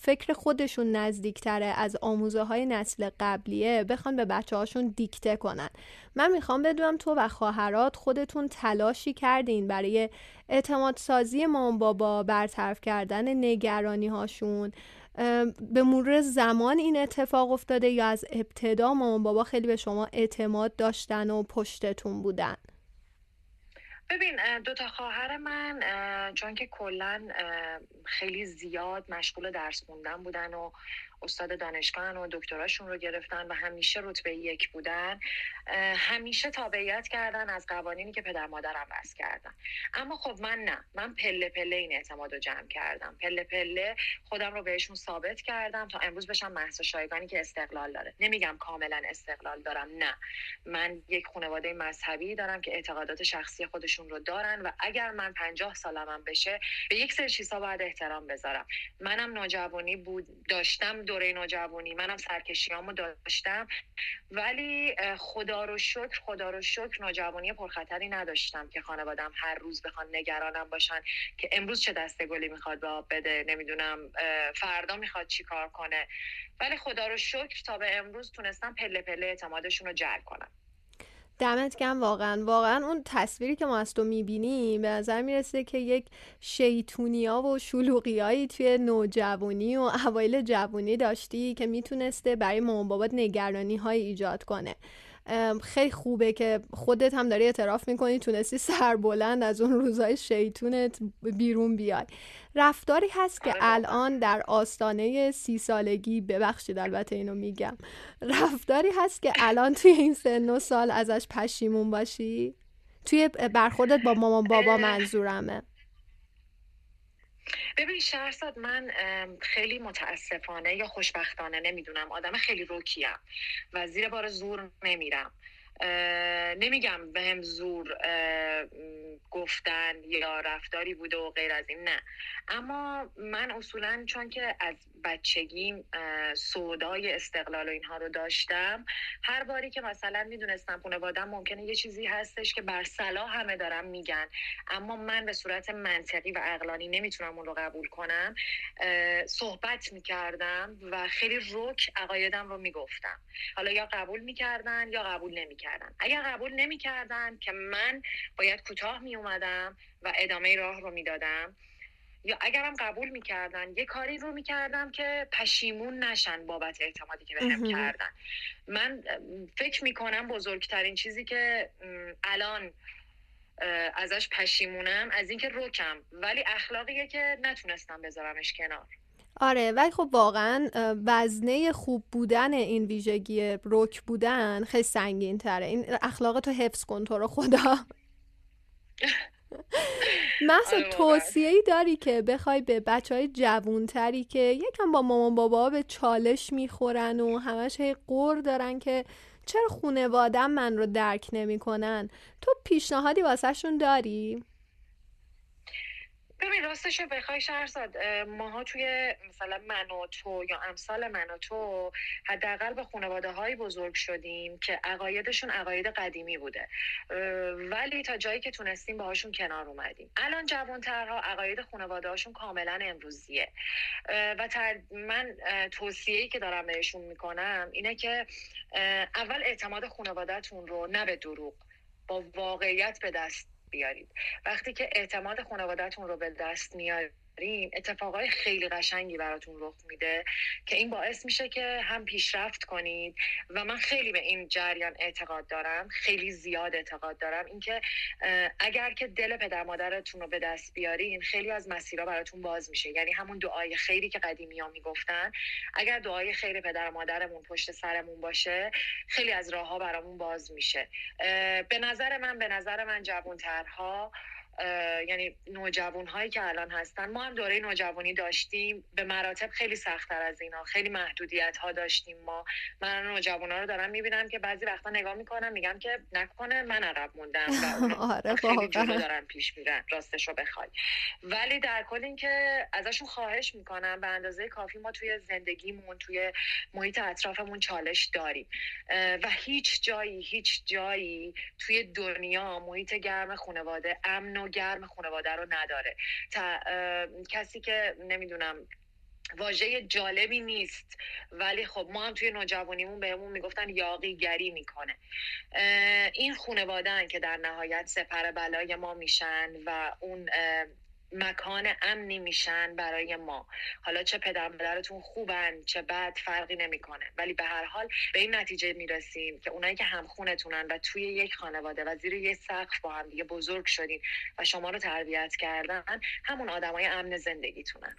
فکر خودشون نزدیکتره از آموزه های نسل قبلیه بخوان به بچه هاشون دیکته کنن. من می‌خوام بدونم تو و خواهرات خودتون تلاشی کردین برای اعتماد سازی مام بابا برطرف کردن نگرانی هاشون به مرور زمان این اتفاق افتاده یا از ابتدا مامان بابا خیلی به شما اعتماد داشتن و پشتتون بودن؟ ببین دو تا خواهر من چون که کلا خیلی زیاد مشغول درس خوندن بودن و استاد دانشگاه و دکتراشون رو گرفتن و همیشه رتبه یک بودن. همیشه تابعیت کردن از قوانینی که پدر مادرم بس کردن. اما خب من نه. من پله پله این اعتماد رو جمع کردم. پله پله خودم رو بهشون ثابت کردم تا امروز بشم محض شایگانی که استقلال داره. نمیگم کاملا استقلال دارم. نه. من یک خانواده مذهبی دارم که اعتقادات شخصی خودشون رو دارن و اگر من پنجاه سالمم بشه به یک سری چیزها باید احترام بذارم. منم نوجوانی بود داشتم دوره نوجوانی. منم سرکشیامو داشتم. ولی خدا رو شکر خدا رو شکر نوجوانی پرخطری نداشتم که خانوادم هر روز بخوان نگرانم باشن که امروز چه دسته گلی می‌خواد به بده نمی‌دونم فردا می‌خواد چی کار کنه. ولی خدا رو شکر تا به امروز تونستم پله پله اعتمادشون رو جلب کنم. دمت گم واقعا. واقعا اون تصویری که ما از تو می‌بینیم به نظر می‌رسه که یک شیطونیا و شلوغیایی توی نوجوانی و اوایل جوانی داشتی که می‌تونسته برای مامان بابات نگرانی های ایجاد کنه. خیلی خوبه که خودت هم داری اعتراف می‌کنی تونستی سربلند از اون روزای شیطونت بیرون بیای. رفتاری هست که آره الان در آستانه سی سالگی ببخشید البته اینو میگم. رفتاری هست که الان توی این سن و سال ازش پشیمون باشی؟ توی برخوردت با مامان بابا منظورمه. ببین شهرزاد من خیلی متاسفانه یا خوشبختانه نمی‌دونم آدم خیلی روکیم و زیر بار زور نمیرم. نمیگم به هم زور گفتن یا رفتاری بوده و غیر از این نه. اما من اصولا چون که از بچگیم سودای استقلال و اینها رو داشتم هر باری که مثلا می‌دونستم خانوادم ممکنه یه چیزی هستش که بر صلاح همه دارم میگن. اما من به صورت منطقی و عقلانی نمی‌تونم اون رو قبول کنم. صحبت می‌کردم و خیلی رک عقایدم رو می‌گفتم. حالا یا قبول می‌کردن یا قبول نمی‌کردن. اگر قبول نمی‌کردن که من باید کوتاه میومدم و ادامه راه رو می‌دادم یا اگرم قبول می‌کردن یه کاری رو می‌کردم که پشیمون نشن بابت اعتمادی که بهم کردن. من فکر می‌کنم بزرگترین چیزی که الان ازش پشیمونم از اینکه روکم ولی اخلاقیه که نتونستم بذارمش کنار. آره ولی خب واقعا وزنه خوب بودن این ویژگی روک بودن خیلی سنگین تره این اخلاق تو حفظ کن تو رو خدا. آره توصیه ای داری که بخوای به بچه های جوونتری که یکم با مامان بابا به چالش می‌خورن و همش هی قور دارن که چرا خونوادم من رو درک نمی‌کنن؟ تو پیشنهادی واسهشون داری؟ ببین راستش بخوای شهرزاد ماها توی مثلا من و تو یا امثال من و تو حداقل به خانواده های بزرگ شدیم که عقایدشون عقاید قدیمی بوده. ولی تا جایی که تونستیم باهاشون کنار اومدیم. الان جوانترها عقاید خانواده هاشون کاملا امروزیه. و من توصیه‌ای که دارم بهشون می‌کنم اینه که اول اعتماد خانوادهتون رو نه به دروغ با واقعیت به دست بیارید. وقتی که اعتماد خانوادهتون رو به دست میارید اتفاقای خیلی قشنگی براتون رخ میده که این باعث میشه که هم پیشرفت کنید و من خیلی به این جریان اعتقاد دارم خیلی زیاد اعتقاد دارم. اینکه اگر که دل پدر مادرتون رو به دست بیارین خیلی از مسیرها براتون باز میشه. یعنی همون دعای خیری که قدیمی ها می‌گفتن اگر دعای خیر پدر مادرمون پشت سرمون باشه خیلی از راه ها برامون باز میشه. به نظر من به نظر من جوانترها یعنی نوجوان هایی که الان هستن. ما هم دوره نوجوانی داشتیم. به مراتب خیلی سختتر از اینا. خیلی محدودیت ها داشتیم ما. من نوجوان ها رو دارم می‌بینم که بعضی وقتا نگاه می‌کنم میگم که نکنه من عقب موندم. و آره خیلی جلو دارن پیش میرن. راستش رو بخوای. ولی در کل اینکه ازشون خواهش می‌کنم به اندازه کافی ما توی زندگیمون توی محیط اطرافمون چالش داریم. و هیچ جایی هیچ جایی توی دنیا محیط گرم خانواده امن و گرم خانواده رو نداره. تا کسی که نمی‌دونم واژه جالبی نیست ولی خب ما هم توی نوجوانیمون بهمون می‌گفتن یاقیگری می‌کنه. این خانوادن که در نهایت سپر بلای ما میشن و اون مکان امنی میشن برای ما. حالا چه پدر مادرتون خوبن چه بد فرقی نمی‌کنه. ولی به هر حال به این نتیجه می‌رسیم که اونایی که همخونتونن و توی یک خانواده و زیر یک سقف با هم دیگه بزرگ شدین و شما رو تربیت کردن همون آدمای امن زندگیتونن.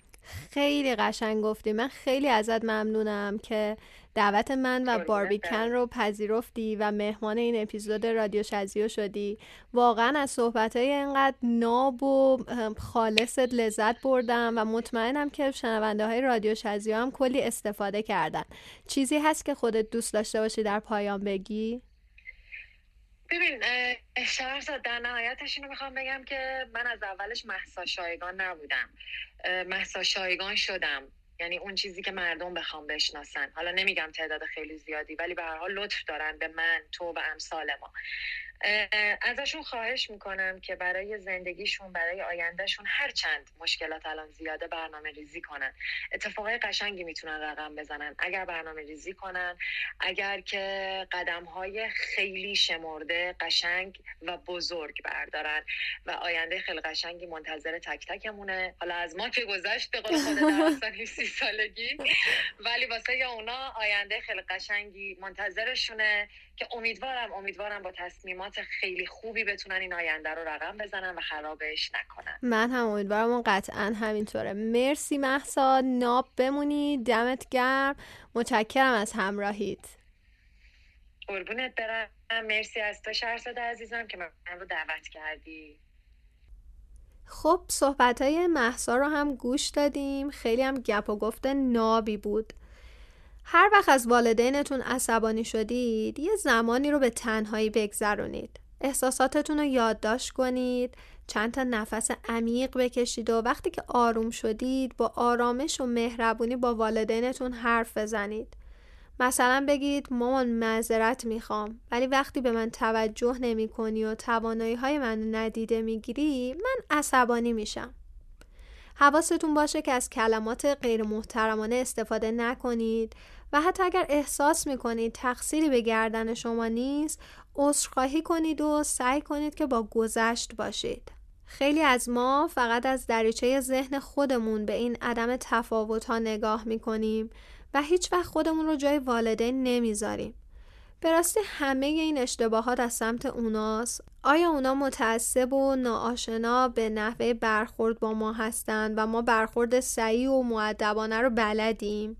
خیلی قشنگ گفتی. من خیلی ازت ممنونم که دعوت من و باربیکن رو پذیرفتی و مهمان این اپیزود رادیو شزیو شدی. واقعا از صحبت های اینقدر ناب و خالصت لذت بردم و مطمئنم که شنونده های رادیو شزیو هم کلی استفاده کردن. چیزی هست که خودت دوست داشته باشی در پایان بگی؟ ببین شهرزاد در نهایتش اینو می‌خوام بگم که من از اولش محسا شایگان نبودم. محسا شایگان شدم. یعنی اون چیزی که مردم بخوام بشناسن. حالا نمیگم تعداد خیلی زیادی ولی به هر حال لطف دارن به من تو و امثال ما. ازشون خواهش می‌کنم که برای زندگیشون برای آیندهشون هر چند مشکلات الان زیاده برنامه ریزی کنن. اتفاقای قشنگی می‌تونن رقم بزنن. اگر برنامه ریزی کنن اگر که قدم های خیلی شمرده قشنگ و بزرگ بردارن و آینده خیلی قشنگی منتظر تک تکمونه. حالا از ما که گذشت به قول خود در سی سالگی. ولی واسه اونا آینده خیلی قشنگی منتظرشونه. که امیدوارم امیدوارم با تصمیمات خیلی خوبی بتونن این آینده رو رقم بزنن و خرابش نکنن. من هم امیدوارم و قطعا همینطوره. مرسی محسا ناب بمونی. دمت گرم. متشکرم از همراهیت. قربونت برم. مرسی از تو. شهرزاد عزیزم که من رو دعوت کردی. خب صحبت های محسا رو هم گوش دادیم. خیلی هم گپ و گفت نابی بود. هر وقت از والدینتون عصبانی شدید یه زمانی رو به تنهایی بگذرونید. احساساتتون رو یادداشت کنید چند تا نفس عمیق بکشید و وقتی که آروم شدید با آرامش و مهربونی با والدینتون حرف بزنید. مثلا بگید مامان معذرت می‌خوام ولی وقتی به من توجه نمی کنی و توانایی های من ندیده می‌گیری من عصبانی میشم. حواستون باشه که از کلمات غیر محترمانه استفاده نکنید و حتی اگر احساس می‌کنید تقصیری به گردن شما نیست عذرخواهی کنید و سعی کنید که با گذشت باشید. خیلی از ما فقط از دریچه ذهن خودمون به این عدم تفاوت ها نگاه می‌کنیم و هیچ وقت خودمون رو جای والدین نمی‌ذاریم. به راستی همه این اشتباهات از سمت اوناست؟ آیا اونا متعصب و ناآشنا به نحوه برخورد با ما هستند و ما برخورد سعی و معدبانه رو بلدیم؟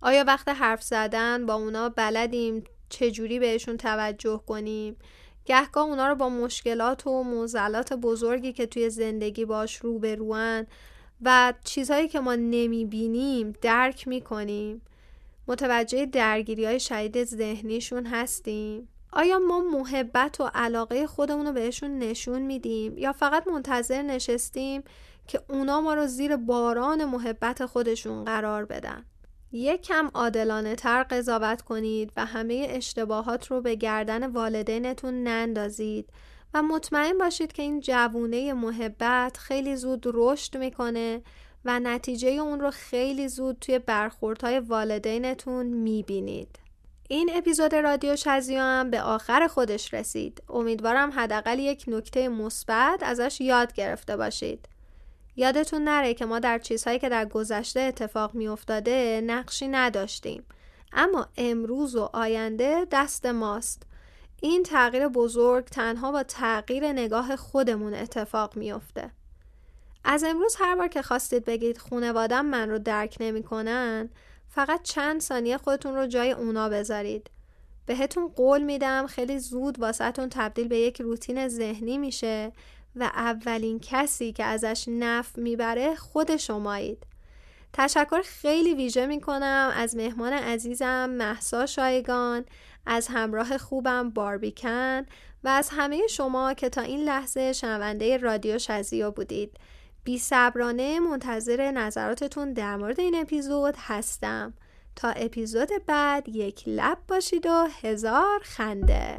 آیا وقت حرف زدن با اونا بلدیم چجوری بهشون توجه کنیم؟ گهگاه اونا رو با مشکلات و موزلات بزرگی که توی زندگی باش روبروان و چیزهایی که ما نمی‌بینیم درک می‌کنیم. متوجه درگیری های شدید ذهنیشون هستیم؟ آیا ما محبت و علاقه خودمون رو بهشون نشون میدیم؟ یا فقط منتظر نشستیم که اونا ما رو زیر باران محبت خودشون قرار بدن؟ یک کم عادلانه تر قضاوت کنید و همه اشتباهات رو به گردن والدینتون نندازید و مطمئن باشید که این جوونه محبت خیلی زود رشد می‌کنه و نتیجه اون رو خیلی زود توی برخوردهای والدینتون می‌بینید. این اپیزود رادیو شزیو هم به آخر خودش رسید. امیدوارم حداقل یک نکته مثبت ازش یاد گرفته باشید. یادتون نره که ما در چیزهایی که در گذشته اتفاق میافتاده نقشی نداشتیم. اما امروز و آینده دست ماست. این تغییر بزرگ تنها با تغییر نگاه خودمون اتفاق میافته. از امروز هر بار که خواستید بگید خونوادم من رو درک نمی‌کنن فقط چند ثانیه خودتون رو جای اونا بذارید. بهتون قول میدم خیلی زود واسهتون تبدیل به یک روتین ذهنی میشه و اولین کسی که ازش نف می‌بره خود شمایید. تشکر خیلی ویژه می‌کنم از مهمان عزیزم محسا شایگان از همراه خوبم باربیکن و از همه شما که تا این لحظه شنونده رادیو شزیو بودید بی صبرانه منتظر نظراتتون در مورد این اپیزود هستم. تا اپیزود بعد یک لب باشید و هزار خنده.